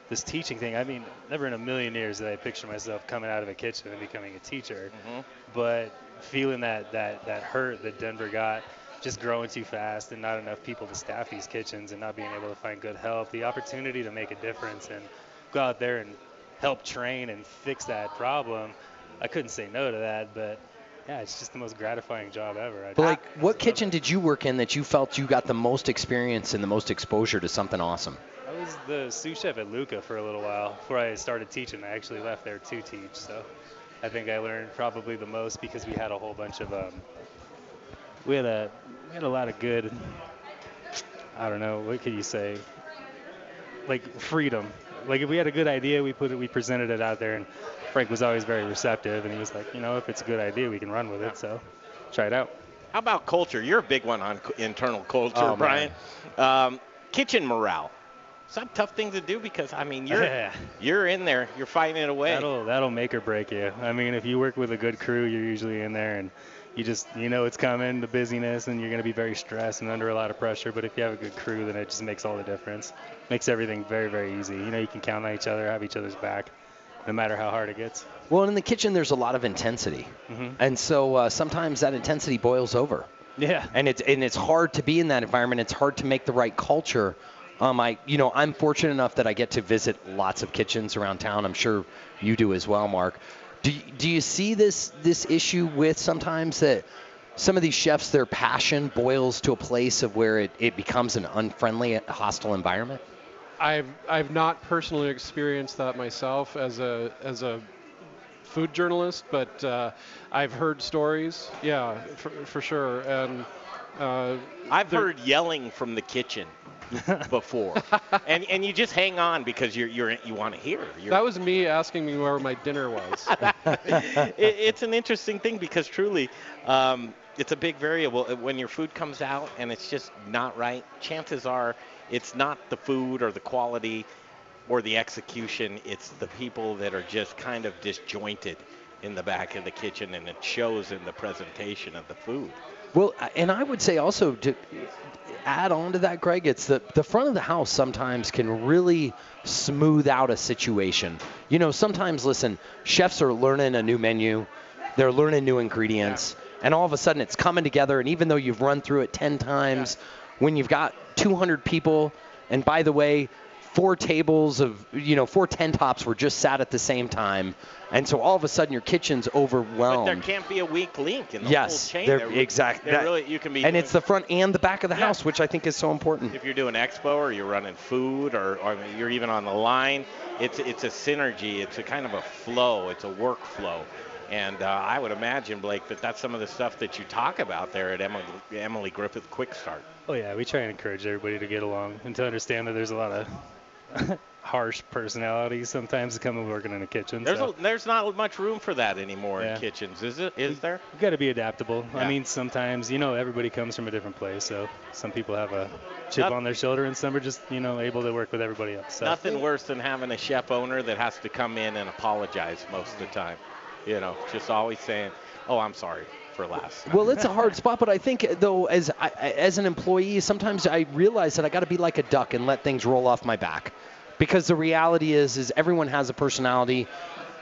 this teaching thing. I mean, never in a million years did I picture myself coming out of a kitchen and becoming a teacher. Mhm. But feeling that that that hurt that Denver got. Just growing too fast and not enough people to staff these kitchens and not being able to find good help. The opportunity to make a difference and go out there and help train and fix that problem. I couldn't say no to that, but yeah, it's just the most gratifying job ever. I But like, what kitchen did you work in that you felt you got the most experience and the most exposure to something awesome? I was the sous chef at Luca for a little while before I started teaching. I actually left there to teach, so I think I learned probably the most because we had a whole bunch of um, we had a we had a lot of good. I don't know what could you say, like freedom. Like if we had a good idea, we put it, we presented it out there, and Frank was always very receptive, and he was like, you know, if it's a good idea, we can run with it. So try it out. How about culture? You're a big one on internal culture, Oh, Brian. Um, kitchen morale. It's not a tough thing to do because I mean you're Yeah. you're in there, you're fighting it away. That'll that'll make or break you. I mean, if you work with a good crew, you're usually in there and you just you know it's coming, the busyness, and you're going to be very stressed and under a lot of pressure. But if you have a good crew, then it just makes all the difference. Makes everything very very easy. You know, you can count on each other, have each other's back, no matter how hard it gets. Well, in the kitchen, there's a lot of intensity, Mhm. and so uh, sometimes that intensity boils over. Yeah. And it's and it's hard to be in that environment. It's hard to make the right culture. Um, I, you know, I'm fortunate enough that I get to visit lots of kitchens around town. I'm sure you do as well, Mark. Do you, do you see this this issue with sometimes that some of these chefs, their passion boils to a place of where it, it becomes an unfriendly, hostile environment? I've I've not personally experienced that myself as a as a food journalist, but uh, I've heard stories. Yeah, for, for sure. And uh, I've heard yelling from the kitchen before, and and you just hang on because you're you're you want to hear. You're, that was me asking me where my dinner was. it, it's an interesting thing because truly, um, it's a big variable. Uh, When your food comes out and it's just not right, chances are it's not the food or the quality or the execution. It's the people that are just kind of disjointed in the back of the kitchen, and it shows in the presentation of the food. Well, uh, and I would say also to add on to that, Greg, it's the the front of the house sometimes can really smooth out a situation. You know, sometimes listen, chefs are learning a new menu, they're learning new ingredients, and all of a sudden it's coming together. And even though you've run through it 10 times, when you've got 200 people, and by the way, four tables of you know four ten tops were just sat at the same time, and so all of a sudden your kitchen's overwhelmed. But there can't be a weak link in the yes, whole chain. they're- There re- exactly. there really, you can be and doing- it's the front and the back of the house, which I think is so important. if you're doing expo or you're running food or, or you're even on the line, it's it's a synergy. It's a kind of a flow. It's a workflow. And uh, I would imagine, Blake, that that's some of the stuff that you talk about there at Emily, Emily Griffith Quick Start. Oh yeah, we try and encourage everybody to get along and to understand that there's a lot of harsh personalities sometimes that come and working in a kitchen. There's so. a, there's not much room for that anymore Yeah. in kitchens, is it? Is there? You got to be adaptable. Yeah. I mean, sometimes you know everybody comes from a different place, so some people have a chip Not- on their shoulder, and some are just you know able to work with everybody else. So. Nothing worse than having a chef owner that has to come in and apologize most of the time. You know, just always saying, "Oh, I'm sorry for last." Well, it's a hard spot, but I think though, as I, as an employee, sometimes I realize that I got to be like a duck and let things roll off my back, because the reality is, is everyone has a personality.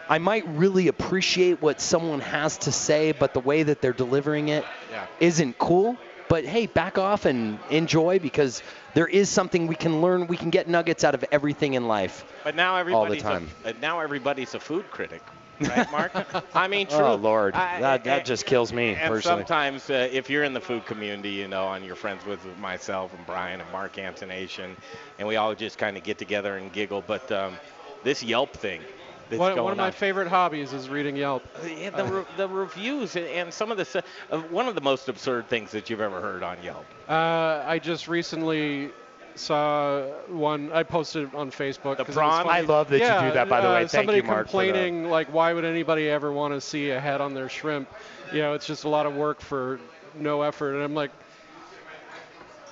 I might really appreciate what someone has to say, but the way that they're delivering it Yeah. not cool. But hey, back off and enjoy because there is something we can learn. We can get nuggets out of everything in life. But now everybody's all the time. A, uh, now everybody's a food critic, right, Mark? I mean, true. Oh Lord, I- that that I- just kills me And personally. sometimes, uh, if you're in the food community, you know, and you're friends with myself and Brian and Mark Antonation, and we all just kind of get together and giggle. But um, this Yelp thing that's One, going one of my on. favorite hobbies is reading Yelp. Yeah, the, re- the reviews and- and some of the uh, one of the most absurd things that you've ever heard on Yelp. Uh, I just recently saw one. I posted it on Facebook. The 'cause it prawn? I love that you do that, by the uh, way. Thank somebody you, Mark, for that. complaining like, why would anybody ever want to see a head on their shrimp? You know, it's just a lot of work for no effort. And I'm like,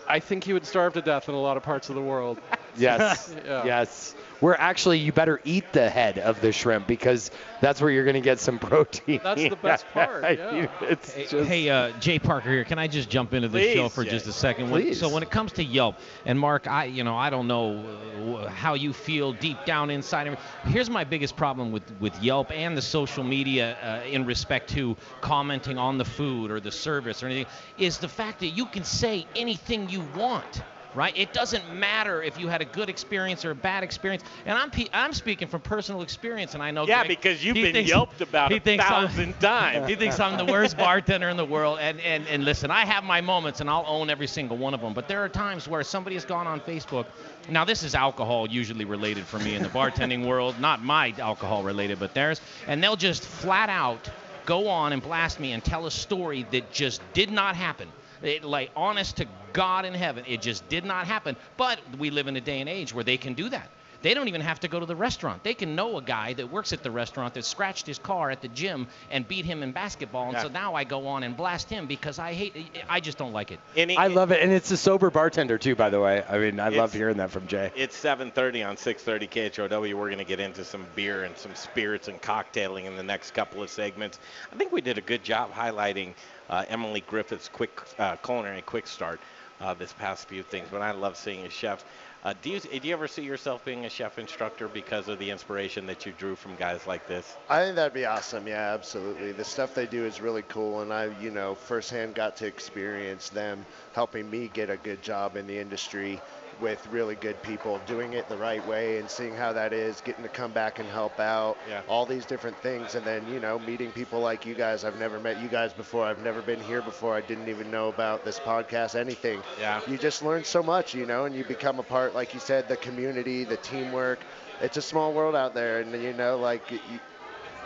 I think he would starve to death in a lot of parts of the world. Yes. Yeah. Yes. Where actually you better eat the head of the shrimp because that's where you're going to get some protein. That's the best part, yeah. it's Hey, just, hey, uh, Jay Parker here. Can I just jump into the show for Jay. just a second? When- Please. so when it comes to Yelp and Mark, I you know I don't know uh, how you feel deep down inside. Here's my biggest problem with with Yelp and the social media uh, in respect to commenting on the food or the service or anything is the fact that you can say anything you want. Right? It doesn't matter if you had a good experience or a bad experience. And I'm I'm speaking from personal experience, and I know. Yeah, Greg- because you've been thinks- yelped about he a thinks I'm- thousand times. he thinks I'm the worst bartender in the world. And, and, and listen, I have my moments and I'll own every single one of them. But there are times where somebody has gone on Facebook. Now, this is alcohol usually related for me in the bartending world, not my alcohol related, but theirs. And they'll just flat out go on and blast me and tell a story that just did not happen. It, like, honest to God in heaven, it just did not happen. But we live in a day and age where they can do that. They don't even have to go to the restaurant. They can know a guy that works at the restaurant that scratched his car at the gym and beat him in basketball. And Yeah. so now I go on and blast him because I hate. I just don't like it. Any, I love it, and it's a sober bartender too, by the way. I mean, I love hearing that from Jay. It's 7:30 on 6:30 KHOW. We're going to get into some beer and some spirits and cocktailing in the next couple of segments. I think we did a good job highlighting uh, Emily Griffith's quick uh, culinary quick start uh, this past few things. But I love seeing a chef. Uh, do you do you ever see yourself being a chef instructor because of the inspiration that you drew from guys like this? I think that'd be awesome. Yeah, absolutely. The stuff they do is really cool, and I, you know, firsthand got to experience them helping me get a good job in the industry with really good people, doing it the right way, and seeing how that is, getting to come back and help out, Yeah. all these different things, and then you know, meeting people like you guys. I've never met you guys before. I've never been here before. I didn't even know about this podcast, anything. Yeah. You just learn so much, you know, and you become a part, like you said, the community, the teamwork. It's a small world out there, and you know, like you,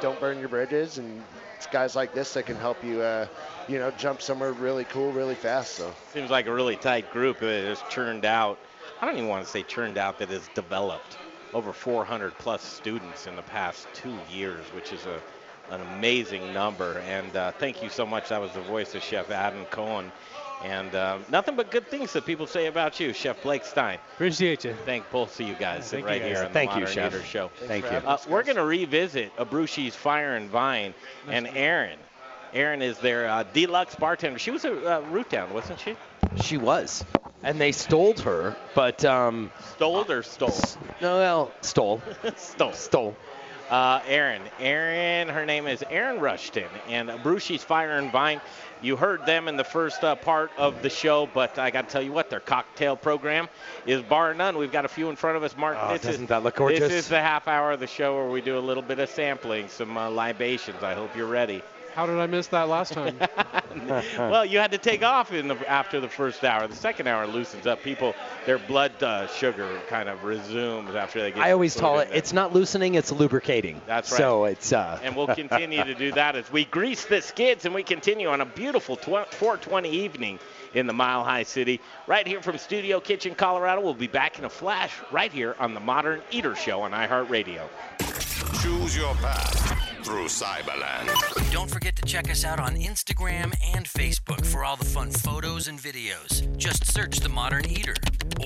don't burn your bridges and it's guys like this that can help you uh, you know jump somewhere really cool really fast so Seems like a really tight group that has churned out. I don't even want to say churned out, that has developed over 400 plus students in the past two years, which is a, an amazing number. And uh, thank you so much. That was the voice of Chef Adam Cohen. And uh, nothing but good things that people say about you, Chef Blake Stein. Appreciate you. Thank both of you guys Thank you right guys. here on Thank the you, Modern Chef. Eater Show. Thank you. Uh, we're going to revisit Abrusci's Fire and Vine and Erin. Erin is their uh, deluxe bartender. She was a uh, root down, wasn't she? She was, and they stole her, but um, Stole or stole? no, well, stole, stole. stole. Uh, Aaron, Erin, her name is Aaron Rushton, and Abrusci's Fire and Vine. You heard them in the first uh, part of the show, but I got to tell you what, their cocktail program is bar none. We've got a few in front of us. Mark, Oh, this doesn't is that look gorgeous? This is the half hour of the show where we do a little bit of sampling, some uh, libations. I hope you're ready. How did I miss that last time? well, you had to take off in the after the first hour. The second hour loosens up. People, their blood uh, sugar kind of resumes after they get. I always food call it. there. It's not loosening, it's lubricating. That's right. So it's. Uh, and we'll continue to do that as we grease the skids and we continue on a beautiful tw- 420 evening in the Mile High City. Right here from Studio Kitchen, Colorado. We'll be back in a flash right here on the Modern Eater Show on iHeartRadio. Choose your path through Cyberland. Don't forget to check us out on Instagram and Facebook for all the fun photos and videos. Just search The Modern Eater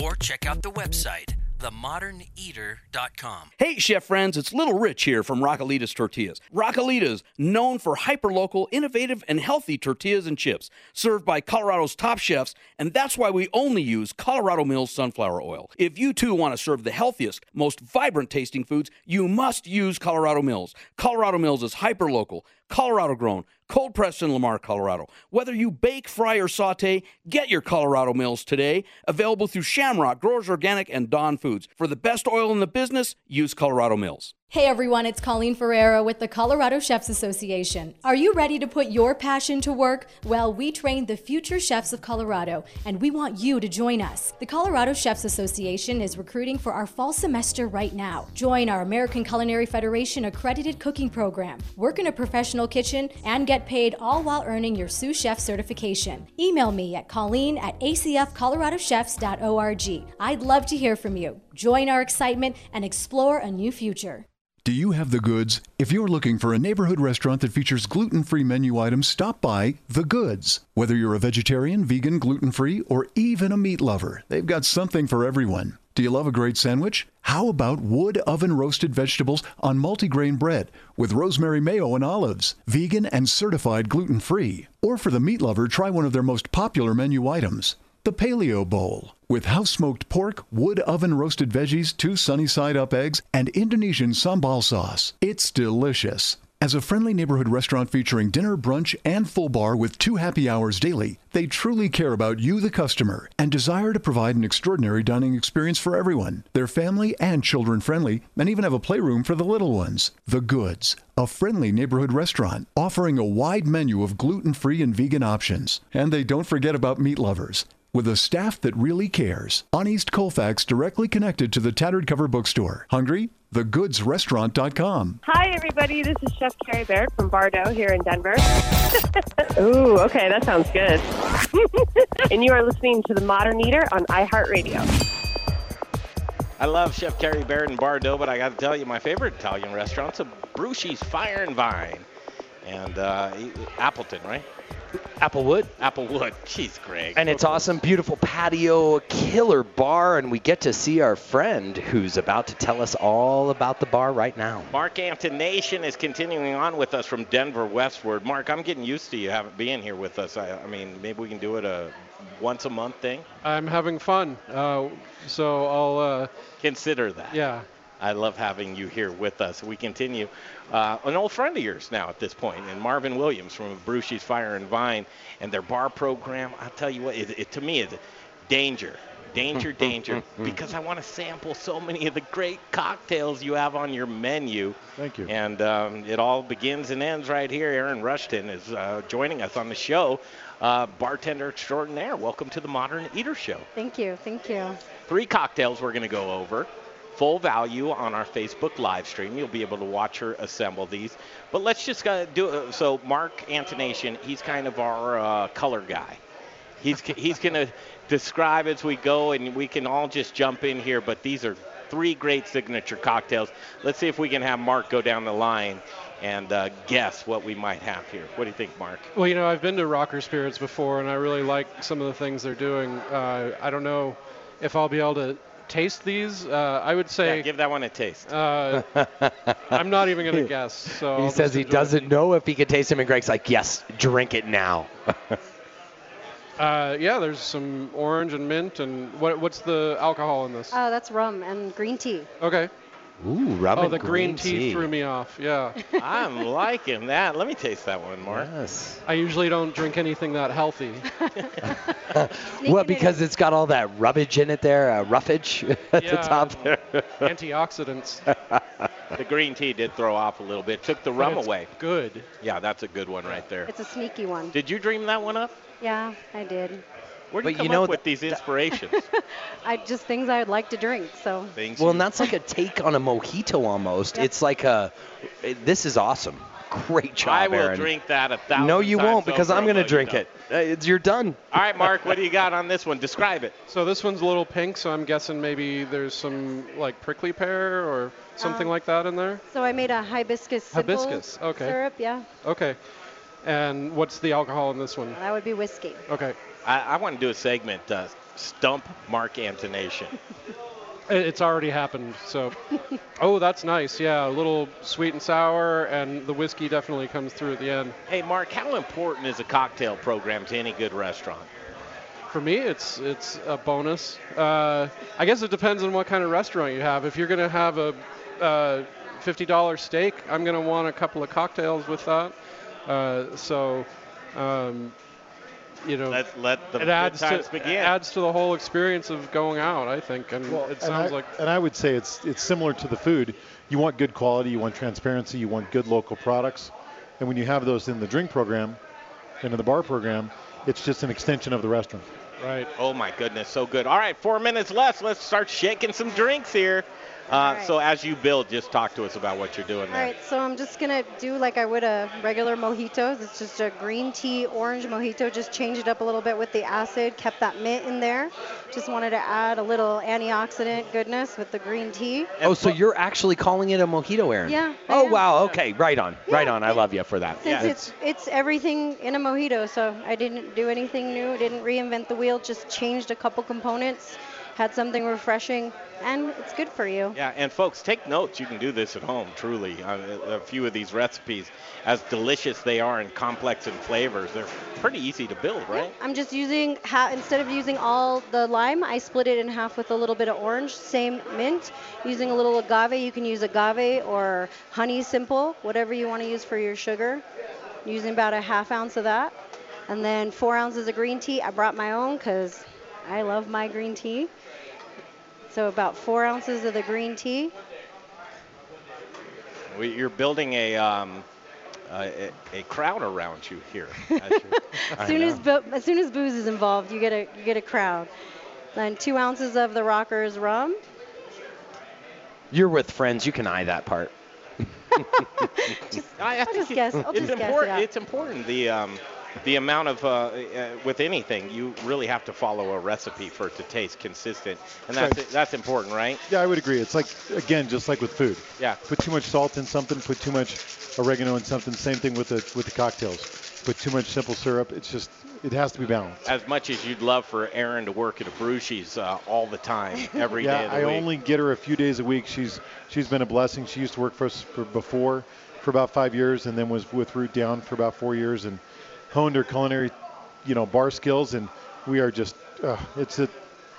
or check out the website, themoderneater.com. Hey, chef friends, it's Little Rich here from Rockalitas Tortillas. Rockalitas, known for hyperlocal, innovative, and healthy tortillas and chips, served by Colorado's top chefs, and that's why we only use Colorado Mills sunflower oil. If you too want to serve the healthiest, most vibrant tasting foods, you must use Colorado Mills. Colorado Mills is hyperlocal, Colorado grown, cold pressed in Lamar, Colorado. Whether you bake, fry, or saute, get your Colorado Mills today. Available through Shamrock, Growers Organic, and Dawn Foods. For the best oil in the business, use Colorado Mills. Hey everyone, it's Colleen Ferreira with the Colorado Chefs Association. Are you ready to put your passion to work? Well, we train the future chefs of Colorado, and we want you to join us. The Colorado Chefs Association is recruiting for our fall semester right now. Join our American Culinary Federation accredited cooking program, work in a professional kitchen, and get paid all while earning your sous chef certification. Email me at colleen at acfcoloradochefs.org. I'd love to hear from you. Join our excitement and explore a new future. Do you have the goods? If you're looking for a neighborhood restaurant that features gluten free menu items, stop by The Goods. Whether you're a vegetarian, vegan, gluten free, or even a meat lover, they've got something for everyone. Do you love a great sandwich? How about wood oven roasted vegetables on multigrain bread with rosemary mayo and olives, vegan and certified gluten free? Or for the meat lover, try one of their most popular menu items, the Paleo Bowl, with house smoked pork, wood oven roasted veggies, two sunny side up eggs, and Indonesian sambal sauce. It's delicious. As a friendly neighborhood restaurant featuring dinner, brunch, and full bar with two happy hours daily, they truly care about you, the customer, and desire to provide an extraordinary dining experience for everyone. They're family and children friendly, and even have a playroom for the little ones. The Goods, a friendly neighborhood restaurant offering a wide menu of gluten free and vegan options. And they don't forget about meat lovers. With a staff that really cares. On East Colfax, directly connected to the Tattered Cover Bookstore. Hungry? TheGoodsRestaurant.com. Hi, everybody. This is Chef Carrie Baird from Bar Dough here in Denver. Ooh, okay, that sounds good. and you are listening to The Modern Eater on iHeartRadio. I love Chef Carrie Baird in Bar Dough, but I got to tell you, my favorite Italian restaurant's a Brucci's Fire and Vine. And uh, Appleton, right? Applewood. Applewood. Jeez, Greg. And it's awesome, beautiful patio, killer bar, and we get to see our friend who's about to tell us all about the bar right now. Mark Antonation is continuing on with us from Denver Westword. Mark, I'm getting used to you having being here with us. I, I mean, maybe we can do it a once a month thing. I'm having fun, uh, so I'll uh, consider that. Yeah. I love having you here with us. We continue. Uh, an old friend of yours now at this point, and Marvin Williams from Brucey's Fire and Vine, and their bar program. I'll tell you what, it, it to me is danger, danger, danger, because I want to sample so many of the great cocktails you have on your menu. Thank you. And um, it all begins and ends right here. Aaron Rushton is uh, joining us on the show. Uh, bartender extraordinaire. Welcome to the Modern Eater Show. Thank you. Thank you. Three cocktails we're going to go over full value on our Facebook live stream. You'll be able to watch her assemble these. But let's just uh, do it. So Mark Antonation, he's kind of our uh, color guy. He's he's going to describe as we go, and we can all just jump in here. But these are three great signature cocktails. Let's see if we can have Mark go down the line and uh, guess what we might have here. What do you think, Mark? Well, you know, I've been to Rocker Spirits before, and I really like some of the things they're doing. Uh, I don't know if I'll be able to taste these. Uh, I would say. Yeah, give that one a taste. Uh, I'm not even going to guess. So he I'll says he doesn't know if he can taste them, and Greg's like, "Yes, drink it now." Uh, yeah, there's some orange and mint, and what, what's the alcohol in this? Oh, that's rum and green tea. Okay. Ooh, rum oh, and the green, tea, tea. threw me off. Yeah. I'm liking that. Let me taste that one, Mark. Yes. I usually don't drink anything that healthy. well, because it's got all that rubbish in it there, uh, roughage at the top there. Antioxidants. The green tea did throw off a little bit. Took the rum it's away. Good. Yeah, that's a good one right there. It's a sneaky one. Did you dream that one up? Yeah, I did. Where do you But come you know up with these inspirations? I just things I would like to drink. So Things Well, and that's like a take on a mojito almost. It's like a. it- This is awesome. Great job, I will Aaron. drink that a thousand No, you times won't because I'm going to drink it. Uh, it's, you're done. All right, Mark, what do you got on this one? Describe it. So this one's a little pink, so I'm guessing maybe there's some like prickly pear or something Uh, like that in there. so I made a hibiscus Hibiscus, okay. syrup. Yeah, Okay. And what's the alcohol in this one? that would be whiskey. Okay. I, I want to do a segment, uh, Stump Mark Antonation. It's already happened. So, oh, that's nice. Yeah, a little sweet and sour, and the whiskey definitely comes through at the end. Hey, Mark, how important is a cocktail program to any good restaurant? For me, it's it's a bonus. Uh, I guess it depends on what kind of restaurant you have. If you're gonna have a uh, $50 steak, I'm gonna want a couple of cocktails with that. Uh, so, um, you know, Let, let the it good adds times to begin. adds to the whole experience of going out. I think, and it and sounds I, like and I would say it's it's similar to the food. You want good quality, you want transparency, you want good local products, and when you have those in the drink program and in the bar program, it's just an extension of the restaurant. right. Oh my goodness, so good. All right, four minutes left. Let's start shaking some drinks here. Uh, right. So as you build, just talk to us about what you're doing All there. All right, so I'm just gonna do like I would a regular mojito. It's just a green tea orange mojito. Just change it up a little bit with the acid. Kept that mint in there. Just wanted to add a little antioxidant goodness with the green tea. Oh, so you're actually calling it a mojito, Aaron? Yeah, I Oh am. wow. Okay. Right on. Right on. I love you for that. Since it's it's everything in a mojito, so I didn't do anything new. Didn't reinvent the wheel. Just changed a couple components, had something refreshing, and it's good for you. Yeah, and folks, take notes. You can do this at home, truly. A few of these recipes, as delicious they are and complex in flavors, they're pretty easy to build, right? I'm just using, ha- instead of using all the lime, I split it in half with a little bit of orange, same mint. Using a little agave, you can use agave or honey simple, whatever you want to use for your sugar. Using about a half ounce of that. And then four ounces of green tea. I brought my own because I love my green tea. So about four ounces of the green tea. We, you're building a, um, a, a crowd around you here. As soon as, bo- as soon as booze is involved, you get a you get a crowd. Then two ounces of the Rockers rum. You're with friends. You can eye that part. I, I I'll just guess. I'll it's just guess it important. out. It's important. The um, the amount of uh, uh, with anything, you really have to follow a recipe for it to taste consistent, and that's Right. that's important, right? Yeah, I would agree. It's like again, just like with food. Yeah. Put too much salt in something. Put too much oregano in something. Same thing with the with the cocktails. Put too much simple syrup. It's just it has to be balanced. As much as you'd love for Erin to work at Abrusci's uh, all the time, every day yeah, the I week. only get her a few days a week. She's she's been a blessing. She used to work for us for before for about five years, and then was with Root Down for about four years, and honed her culinary, you know, bar skills. And we are just uh, it's a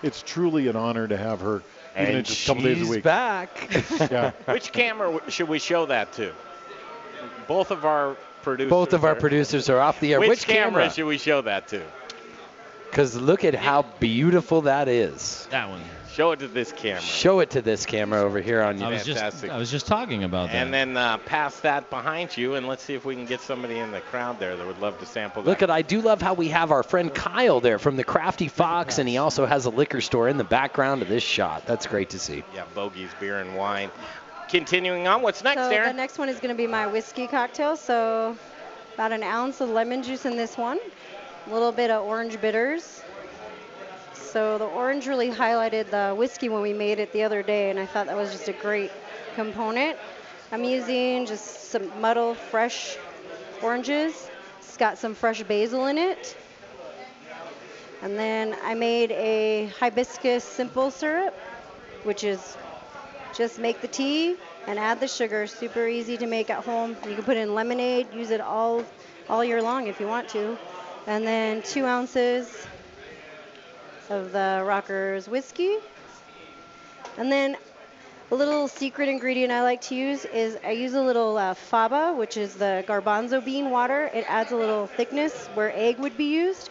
it's truly an honor to have her even And just a couple days a she's week. back. yeah. Which camera should we show that to? Both of our producers. Both of our producers are off the air. Which, Which camera, camera? should we show that to? Because look at how beautiful that is. That one. Show it to this camera. Show it to this camera over here on I you. was just I was just talking about that. And then uh, pass that behind you, and let's see if we can get somebody in the crowd there that would love to sample that. Look at I do love how we have our friend Kyle there from the Crafty Fox, and he also has a liquor store in the background of this shot. That's great to see. Yeah, Bogey's Beer and Wine. Continuing on, what's next, so the next one is going to be my whiskey cocktail. So about an ounce of lemon juice in this one, a little bit of orange bitters. So the orange really highlighted the whiskey when we made it the other day, and I thought that was just a great component. I'm using just some muddle fresh oranges. It's got some fresh basil in it. And then I made a hibiscus simple syrup, which is just make the tea and add the sugar. Super easy to make at home. You can put in lemonade, use it all all year long if you want to. And then two ounces of the Rockers whiskey. And then a little secret ingredient I like to use is I use a little uh, faba, which is the garbanzo bean water. It adds a little thickness where egg would be used.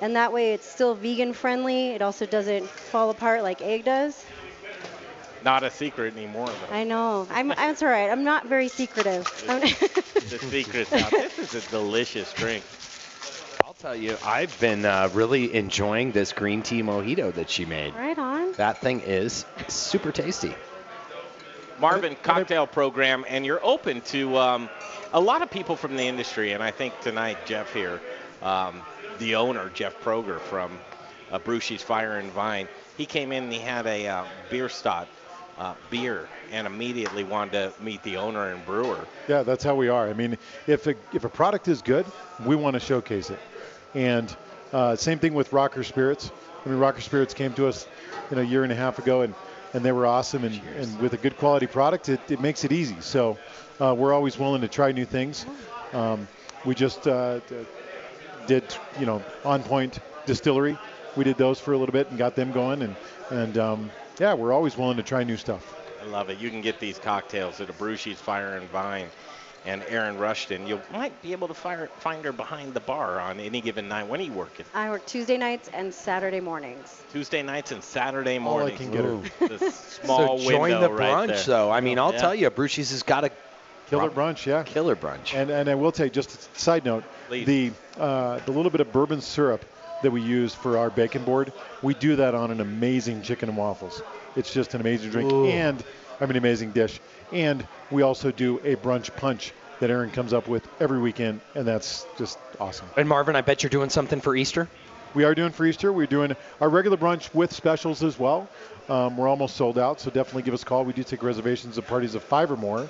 And that way it's still vegan friendly. It also doesn't fall apart like egg does. Not a secret anymore, though. I know. I'm, that's all right. I'm not very secretive. The secret's out. This is a delicious drink. I'll tell you, I've been uh, really enjoying this green tea mojito that she made. right on. That thing is super tasty. Marvin Cocktail Program, and you're open to um, a lot of people from the industry. And I think tonight, Jeff here, um, the owner, Jeff Proger from uh, Brushi's Fire and Vine, he came in and he had a uh, Bierstadt uh, beer and immediately wanted to meet the owner and brewer. Yeah, that's how we are. I mean, if a, if a product is good, we want to showcase it. And uh, same thing with Rocker Spirits. I mean, Rocker Spirits came to us, you know, a year and a half ago, and, and they were awesome. And, and with a good quality product, it, it makes it easy. So uh, we're always willing to try new things. Um, we just uh, did, you know, On Point Distillery. We did those for a little bit and got them going. And, and um, yeah, we're always willing to try new stuff. I love it. You can get these cocktails at Abrusci's Fire and Vine. And Erin Rushton, you might be able to fire, find her behind the bar on any given night. When are you working? I work Tuesday nights and Saturday mornings. Tuesday nights and Saturday mornings. All I can get her. Ooh, the small so join window the right brunch, there. though. I mean, I'll Yeah. tell you, Brucey's has got a Killer brunch, yeah. killer brunch. And and I will tell you, just a side note, Please. the uh, the little bit of bourbon syrup that we use for our bacon board, we do that on an amazing chicken and waffles. It's just an amazing drink, Ooh. and I mean amazing dish. And we also do a brunch punch that Aaron comes up with every weekend, and that's just awesome. And Marvin, I bet you're doing something for Easter. We are doing for Easter. We're doing our regular brunch with specials as well. Um, we're almost sold out, so definitely give us a call. We do take reservations of parties of five or more,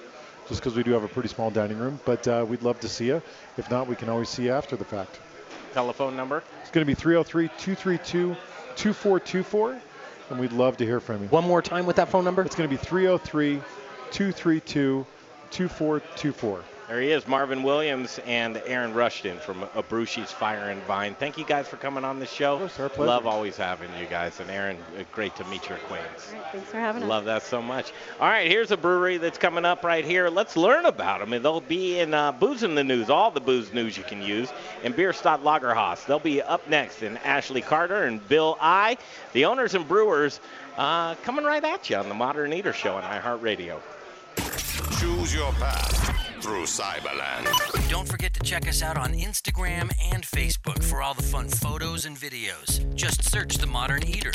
just because we do have a pretty small dining room. But uh, we'd love to see you. If not, we can always see you after the fact. Telephone number? It's going to be 303 232 2424. and we'd love to hear from you. One more time with that phone number. It's going to be 303 232 2424. There he is, Marvin Williams and Aaron Rushton from Abrusci's Fire and Vine. Thank you guys for coming on the show. our pleasure. Love always having you guys. And Aaron, uh, great to meet your acquaintance. Thanks for having us. Love that so much. All right, here's a brewery that's coming up right here. Let's learn about them. And they'll be in uh, Booze in the News, all the booze news you can use, and Bierstadt Lagerhaus. They'll be up next. And Ashley Carter and Bill Eye, the owners and brewers, uh, coming right at you on the Modern Eater Show on iHeartRadio. Choose your path through Cyberland. Don't forget to check us out on Instagram and Facebook for all the fun photos and videos. Just search The Modern Eater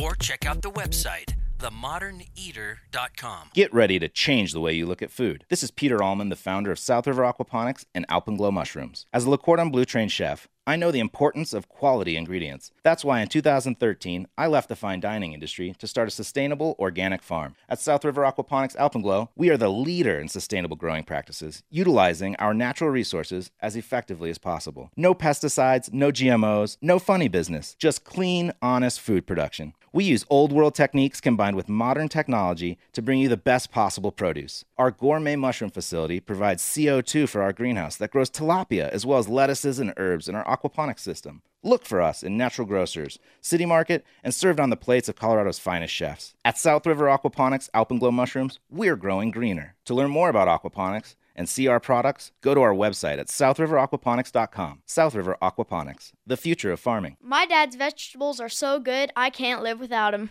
or check out the website, themoderneater.com. Get ready to change the way you look at food. This is Peter Allman, the founder of South River Aquaponics and Alpenglow Mushrooms. As a Le Cordon Bleu trained chef, I know the importance of quality ingredients. That's why in 2013, I left the fine dining industry to start a sustainable organic farm. At South River Aquaponics Alpenglow, we are the leader in sustainable growing practices, utilizing our natural resources as effectively as possible. No pesticides, no GMOs, no funny business, just clean, honest food production. We use old world techniques combined with modern technology to bring you the best possible produce. Our gourmet mushroom facility provides CO2 for our greenhouse that grows tilapia as well as lettuces and herbs in our aquaponics system. Look for us in Natural Grocers, City Market, and served on the plates of Colorado's finest chefs. At South River Aquaponics Alpenglow Mushrooms, we're growing greener. To learn more about aquaponics and see our products, go to our website at southriveraquaponics.com. South River Aquaponics, the future of farming. My dad's vegetables are so good, I can't live without them.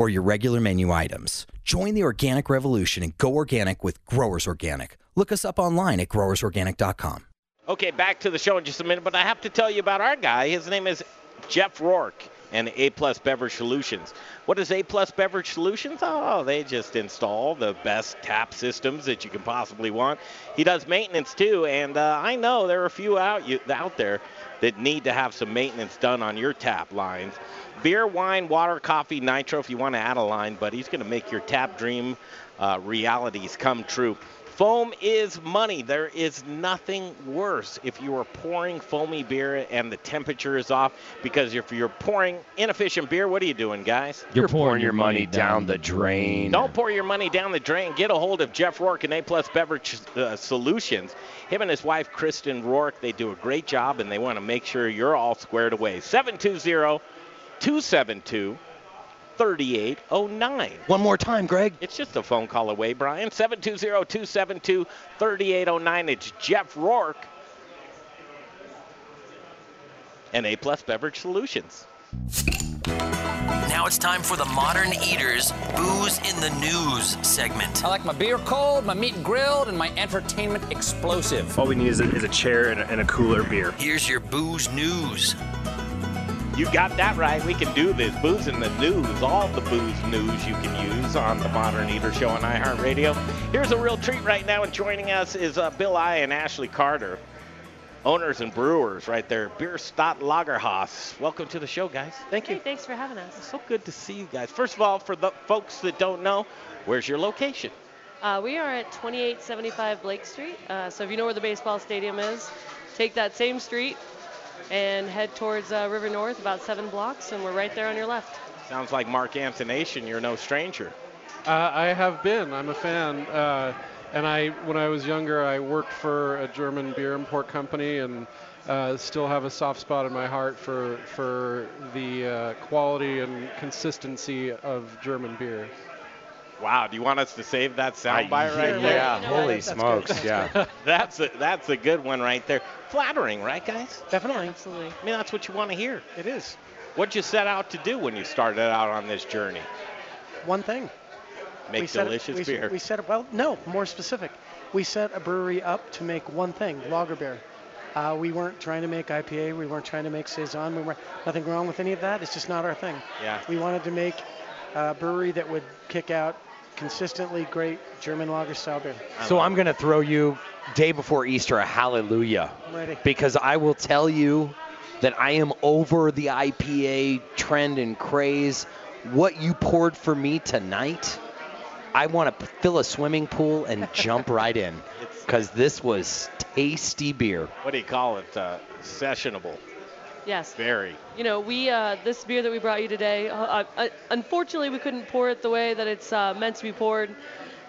or your regular menu items. Join the organic revolution and go organic with Growers Organic. Look us up online at growersorganic.com. Okay, back to the show in just a minute, but I have to tell you about our guy. His name is Jeff Rourke and A Plus Beverage Solutions. What is A Plus Beverage Solutions? Oh, they just install the best tap systems that you can possibly want. He does maintenance too, and uh, I know there are a few out you, out there that need to have some maintenance done on your tap lines. Beer, wine, water, coffee, nitro, if you want to add a line, but he's going to make your tap dream uh, realities come true. Foam is money. There is nothing worse if you are pouring foamy beer and the temperature is off because if you're pouring inefficient beer, what are you doing, guys? You're, pouring, your money down the drain. Don't pour your money down the drain. Get a hold of Jeff Rourke and A Plus Beverage uh, Solutions. Him and his wife, Kristen Rourke, they do a great job and they want to make sure you're all squared away. 720 272 3809. One more time, Greg. It's just a phone call away, Brian. 720 272 3809. It's Jeff Rourke and A Plus Beverage Solutions. Now it's time for the Modern Eaters Booze in the News segment. I like my beer cold, my meat grilled, and my entertainment explosive. All we need is a, is a chair and a, and a cooler beer. Here's your booze news. You got that right. We can do this. Booze in the news. All the booze news you can use on the Modern Eater Show on iHeartRadio. Here's a real treat right now, and joining us is uh, Bill Eye and Ashley Carter, owners and brewers right there. Bierstadt Lagerhaus. Welcome to the show, guys. Thank you. Hey, thanks for having us. So good to see you guys. First of all, for the folks that don't know, where's your location? Uh, we are at 2875 Blake Street. Uh, so if you know where the baseball stadium is, take that same street and head towards uh, River North, about seven blocks, and we're right there on your left. Sounds like Mark Antonation. You're no stranger. Uh, I have been. I'm a fan. Uh, and I, when I was younger, I worked for a German beer import company, and uh, still have a soft spot in my heart for for the uh, quality and consistency of German beer. Wow, do you want us to save that soundbite right yeah, there? yeah. You know holy? That's smokes, good. yeah. That's a that's a good one right there. Flattering, right, guys? Definitely. Absolutely. I mean, that's what you want to hear. It is. What'd you set out to do when you started out on this journey? One thing. Make we delicious we, beer. We set it, well, no, more specific. We set a brewery up to make one thing, lager beer. Uh, we weren't trying to make IPA. We weren't trying to make Saison. We weren't, nothing wrong with any of that. It's just not our thing. Yeah. We wanted to make a brewery that would kick out consistently great German lager style beer. So I'm going to throw you day before Easter a hallelujah. I'm ready. Because I will tell you that I am over the IPA trend and craze. What you poured for me tonight, I want to fill a swimming pool and jump right in. Because this was tasty beer. What do you call it? Uh, sessionable. Yes. Very. You know, we uh, this beer that we brought you today. Uh, uh, unfortunately, we couldn't pour it the way that it's uh, meant to be poured,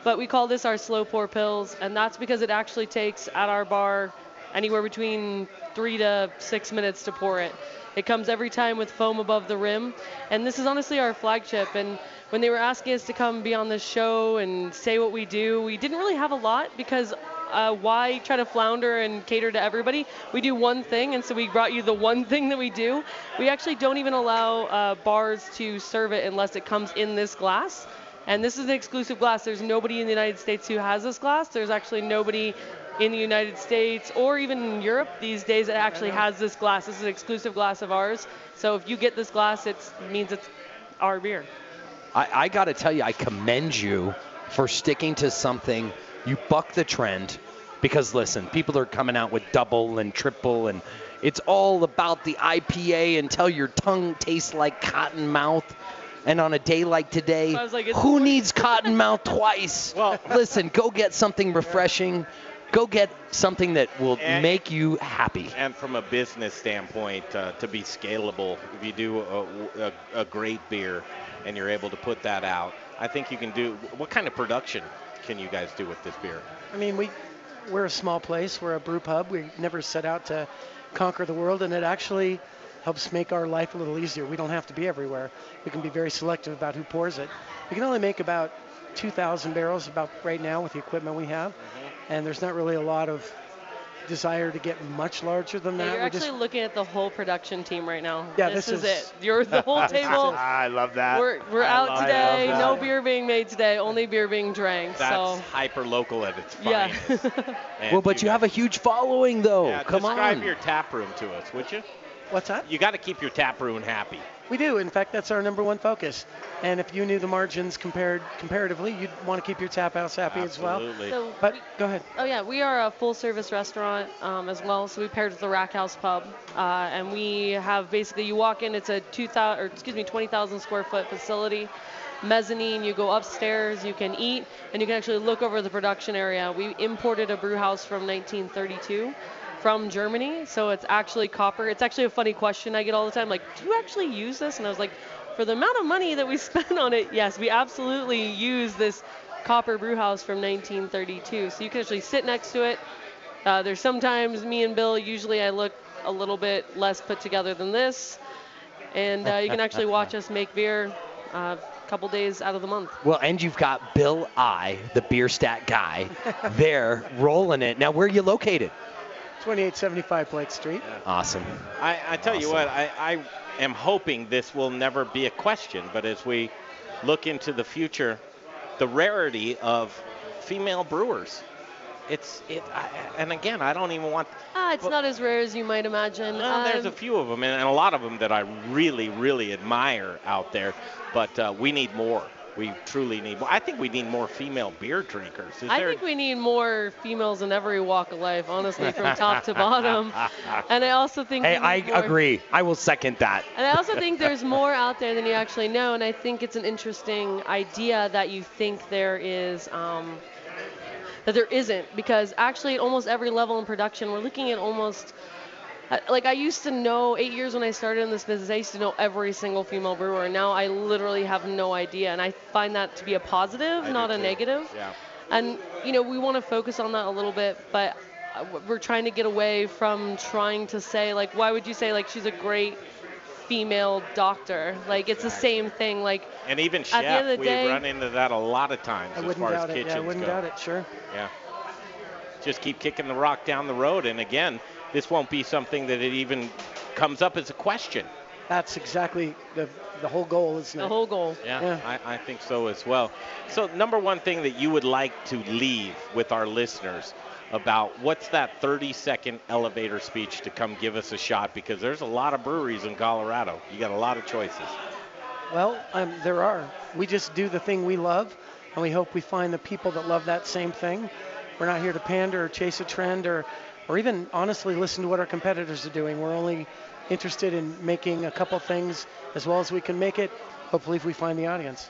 but we call this our slow pour Pils, and that's because it actually takes at our bar anywhere between three to six minutes to pour it. It comes every time with foam above the rim, and this is honestly our flagship. And when they were asking us to come be on this show and say what we do, we didn't really have a lot because uh, why try to flounder and cater to everybody? We do one thing, and so we brought you the one thing that we do. We actually don't even allow uh, bars to serve it unless it comes in this glass. And this is an exclusive glass. There's nobody in the United States who has this glass. There's actually nobody in the United States or even in Europe these days that actually has this glass. This is an exclusive glass of ours. So if you get this glass, it means it's our beer. I, I got to tell you, I commend you for sticking to something. You buck the trend because, listen, people are coming out with double and triple, and it's all about the IPA until your tongue tastes like cotton mouth. And on a day like today, like, it's who needs cotton mouth twice? Well, listen, go get something refreshing. Go get something that will And- make you happy. And from a business standpoint, uh, to be scalable, if you do a, a, a great beer and you're able to put that out, I think you can do. What kind of production can you guys do with this beer? I mean, we we're a small place. We're a brew pub. We never set out to conquer the world, and it actually helps make our life a little easier. We don't have to be everywhere. We can be very selective about who pours it. We can only make about 2,000 barrels about right now with the equipment we have, mm-hmm. and there's not really a lot of desire to get much larger than Yeah, that. you're We're actually just looking at the whole production team right now. Yeah, this, this is, is- it. You're the whole table. I love that. We're, we're out love- today. No beer being made today. Only beer being drank. That's so hyper local at its yeah. finest. And Well, but you have a huge following, though. Yeah, Come describe on. your tap room to us, would you? What's that? You got to keep your tap room happy. We do. In fact, that's our number one focus. And if you knew the margins compared comparatively, you'd want to keep your tap house happy as well. Absolutely. So But go ahead. Oh yeah, we are a full-service restaurant um, as well. So we paired with the Rackhouse Pub, uh, and we have basically you walk in. It's a 2,000 or excuse me 20,000 square foot facility. Mezzanine. You go upstairs. You can eat, and you can actually look over the production area. We imported a brew house from 1932 from Germany, so it's actually copper. It's actually a funny question I get all the time, like, do you actually use this? And I was like, for the amount of money that we spent on it, yes, we absolutely use this copper brew house from 1932. So you can actually sit next to it. Uh, there's sometimes me and Bill, usually I look a little bit less put together than this. And uh, you can actually watch us make beer uh, a couple days out of the month. Well, and you've got Bill Eye, the Bierstadt guy, there rolling it. Now, where are you located? 2875 Blake Street. Awesome. I, I tell you what, I, I am hoping this will never be a question, but as we look into the future, the rarity of female brewers, it's it. I, and again, I don't even want. Ah, it's not as rare as you might imagine. Well, there's a Um, few of them, and, and a lot of them that I really, really admire out there. But uh, we need more. We truly need. I think we need more female beer drinkers. Is I there? think we need more females in every walk of life, honestly, from top to bottom. And I also think Hey, I more- agree. I will second that. And I also think there's more out there than you actually know. And I think it's an interesting idea that you think there is, um, that there isn't. Because actually, at almost every level in production, we're looking at almost. Uh, Like I used to know eight years when I started in this business, I used to know every single female brewer. And now I literally have no idea, and I find that to be a positive, I not a too. negative. Yeah. And you know, we want to focus on that a little bit, but uh, we're trying to get away from trying to say like, why would you say like she's a great female doctor? Like it's the same thing. Like And even at the end chef, of the we day, run into that a lot of times I as wouldn't far doubt as it. kitchens Yeah, I wouldn't go. doubt it. Sure. Yeah. Just keep kicking the rock down the road, and again, this won't be something that it even comes up as a question. That's exactly the the whole goal, isn't it? the whole goal. Yeah, Yeah. I, I think so as well. So, number one thing that you would like to leave with our listeners about what's that 30 second elevator speech to come give us a shot because there's a lot of breweries in Colorado. You got a lot of choices. Well, um, there are. We just do the thing we love, and we hope we find the people that love that same thing. We're not here to pander or chase a trend or, or even honestly listen to what our competitors are doing. We're only interested in making a couple things as well as we can make it. Hopefully, if we find the audience.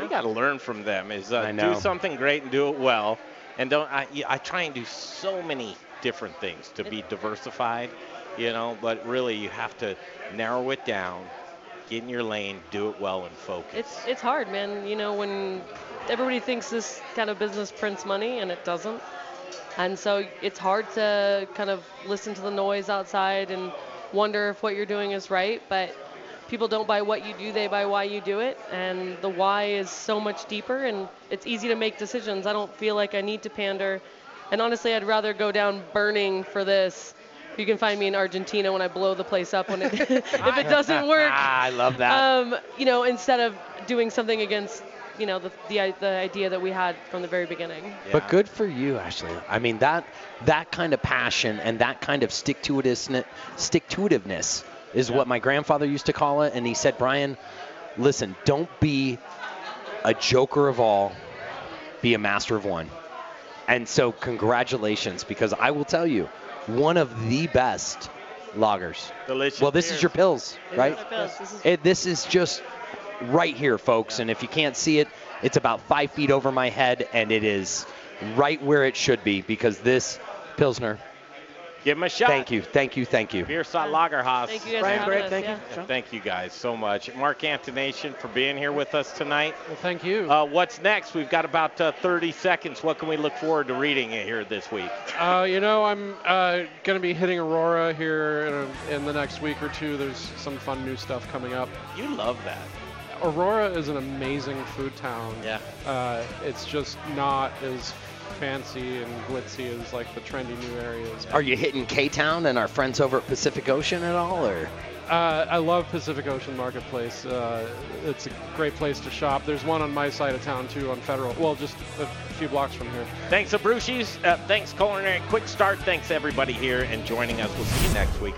We got to learn from them. Is uh, I know. do something great and do it well, and don't. I, I try and do so many different things to be diversified, you know. But really, you have to narrow it down, get in your lane, do it well, and focus. It's it's hard, man. You know, when everybody thinks this kind of business prints money and it doesn't. And so it's hard to kind of listen to the noise outside and wonder if what you're doing is right, but people don't buy what you do, they buy why you do it. And the why is so much deeper and it's easy to make decisions. I don't feel like I need to pander. And honestly, I'd rather go down burning for this. You can find me in Argentina when I blow the place up when it if it doesn't work. I love that. Um, you know, instead of doing something against, you know, the, the the idea that we had from the very beginning. But good for you, Ashley. I mean that that kind of passion and that kind of stick to it stick itiveness is what my grandfather used to call it. And he said, Brian, listen, don't be a joker of all, be a master of one. And so congratulations, because I will tell you, one of the best loggers. Delicious. Well, this is your Pils, This right? is Pils. This is- It, this is just right here, folks. And if you can't see it, it's about five feet over my head, and it is right where it should be because this Pilsner. Give him a shot. Thank you, thank you, thank you. Bierstadt Lagerhaus. Thank you guys Brian, Greg, having thank us. you. Thank you guys so much. Mark Antonation for being here with us tonight. Well, thank you. Uh, what's next? We've got about uh, 30 seconds. What can we look forward to reading here this week? Uh, you know, I'm uh, going to be hitting Aurora here in, a, in the next week or two. There's some fun new stuff coming up. You love that. Aurora is an amazing food town. Yeah. Uh, it's just not as fancy and glitzy as like the trendy new areas. Are you hitting K Town and our friends over at Pacific Ocean at all, or? Uh, I love Pacific Ocean Marketplace. Uh, it's a great place to shop. There's one on my side of town too, on Federal. Well, just a few blocks from here. Thanks, Abrusci's. Uh, thanks, Culinary Quick Start. Thanks, everybody here and joining us. We'll see you next week.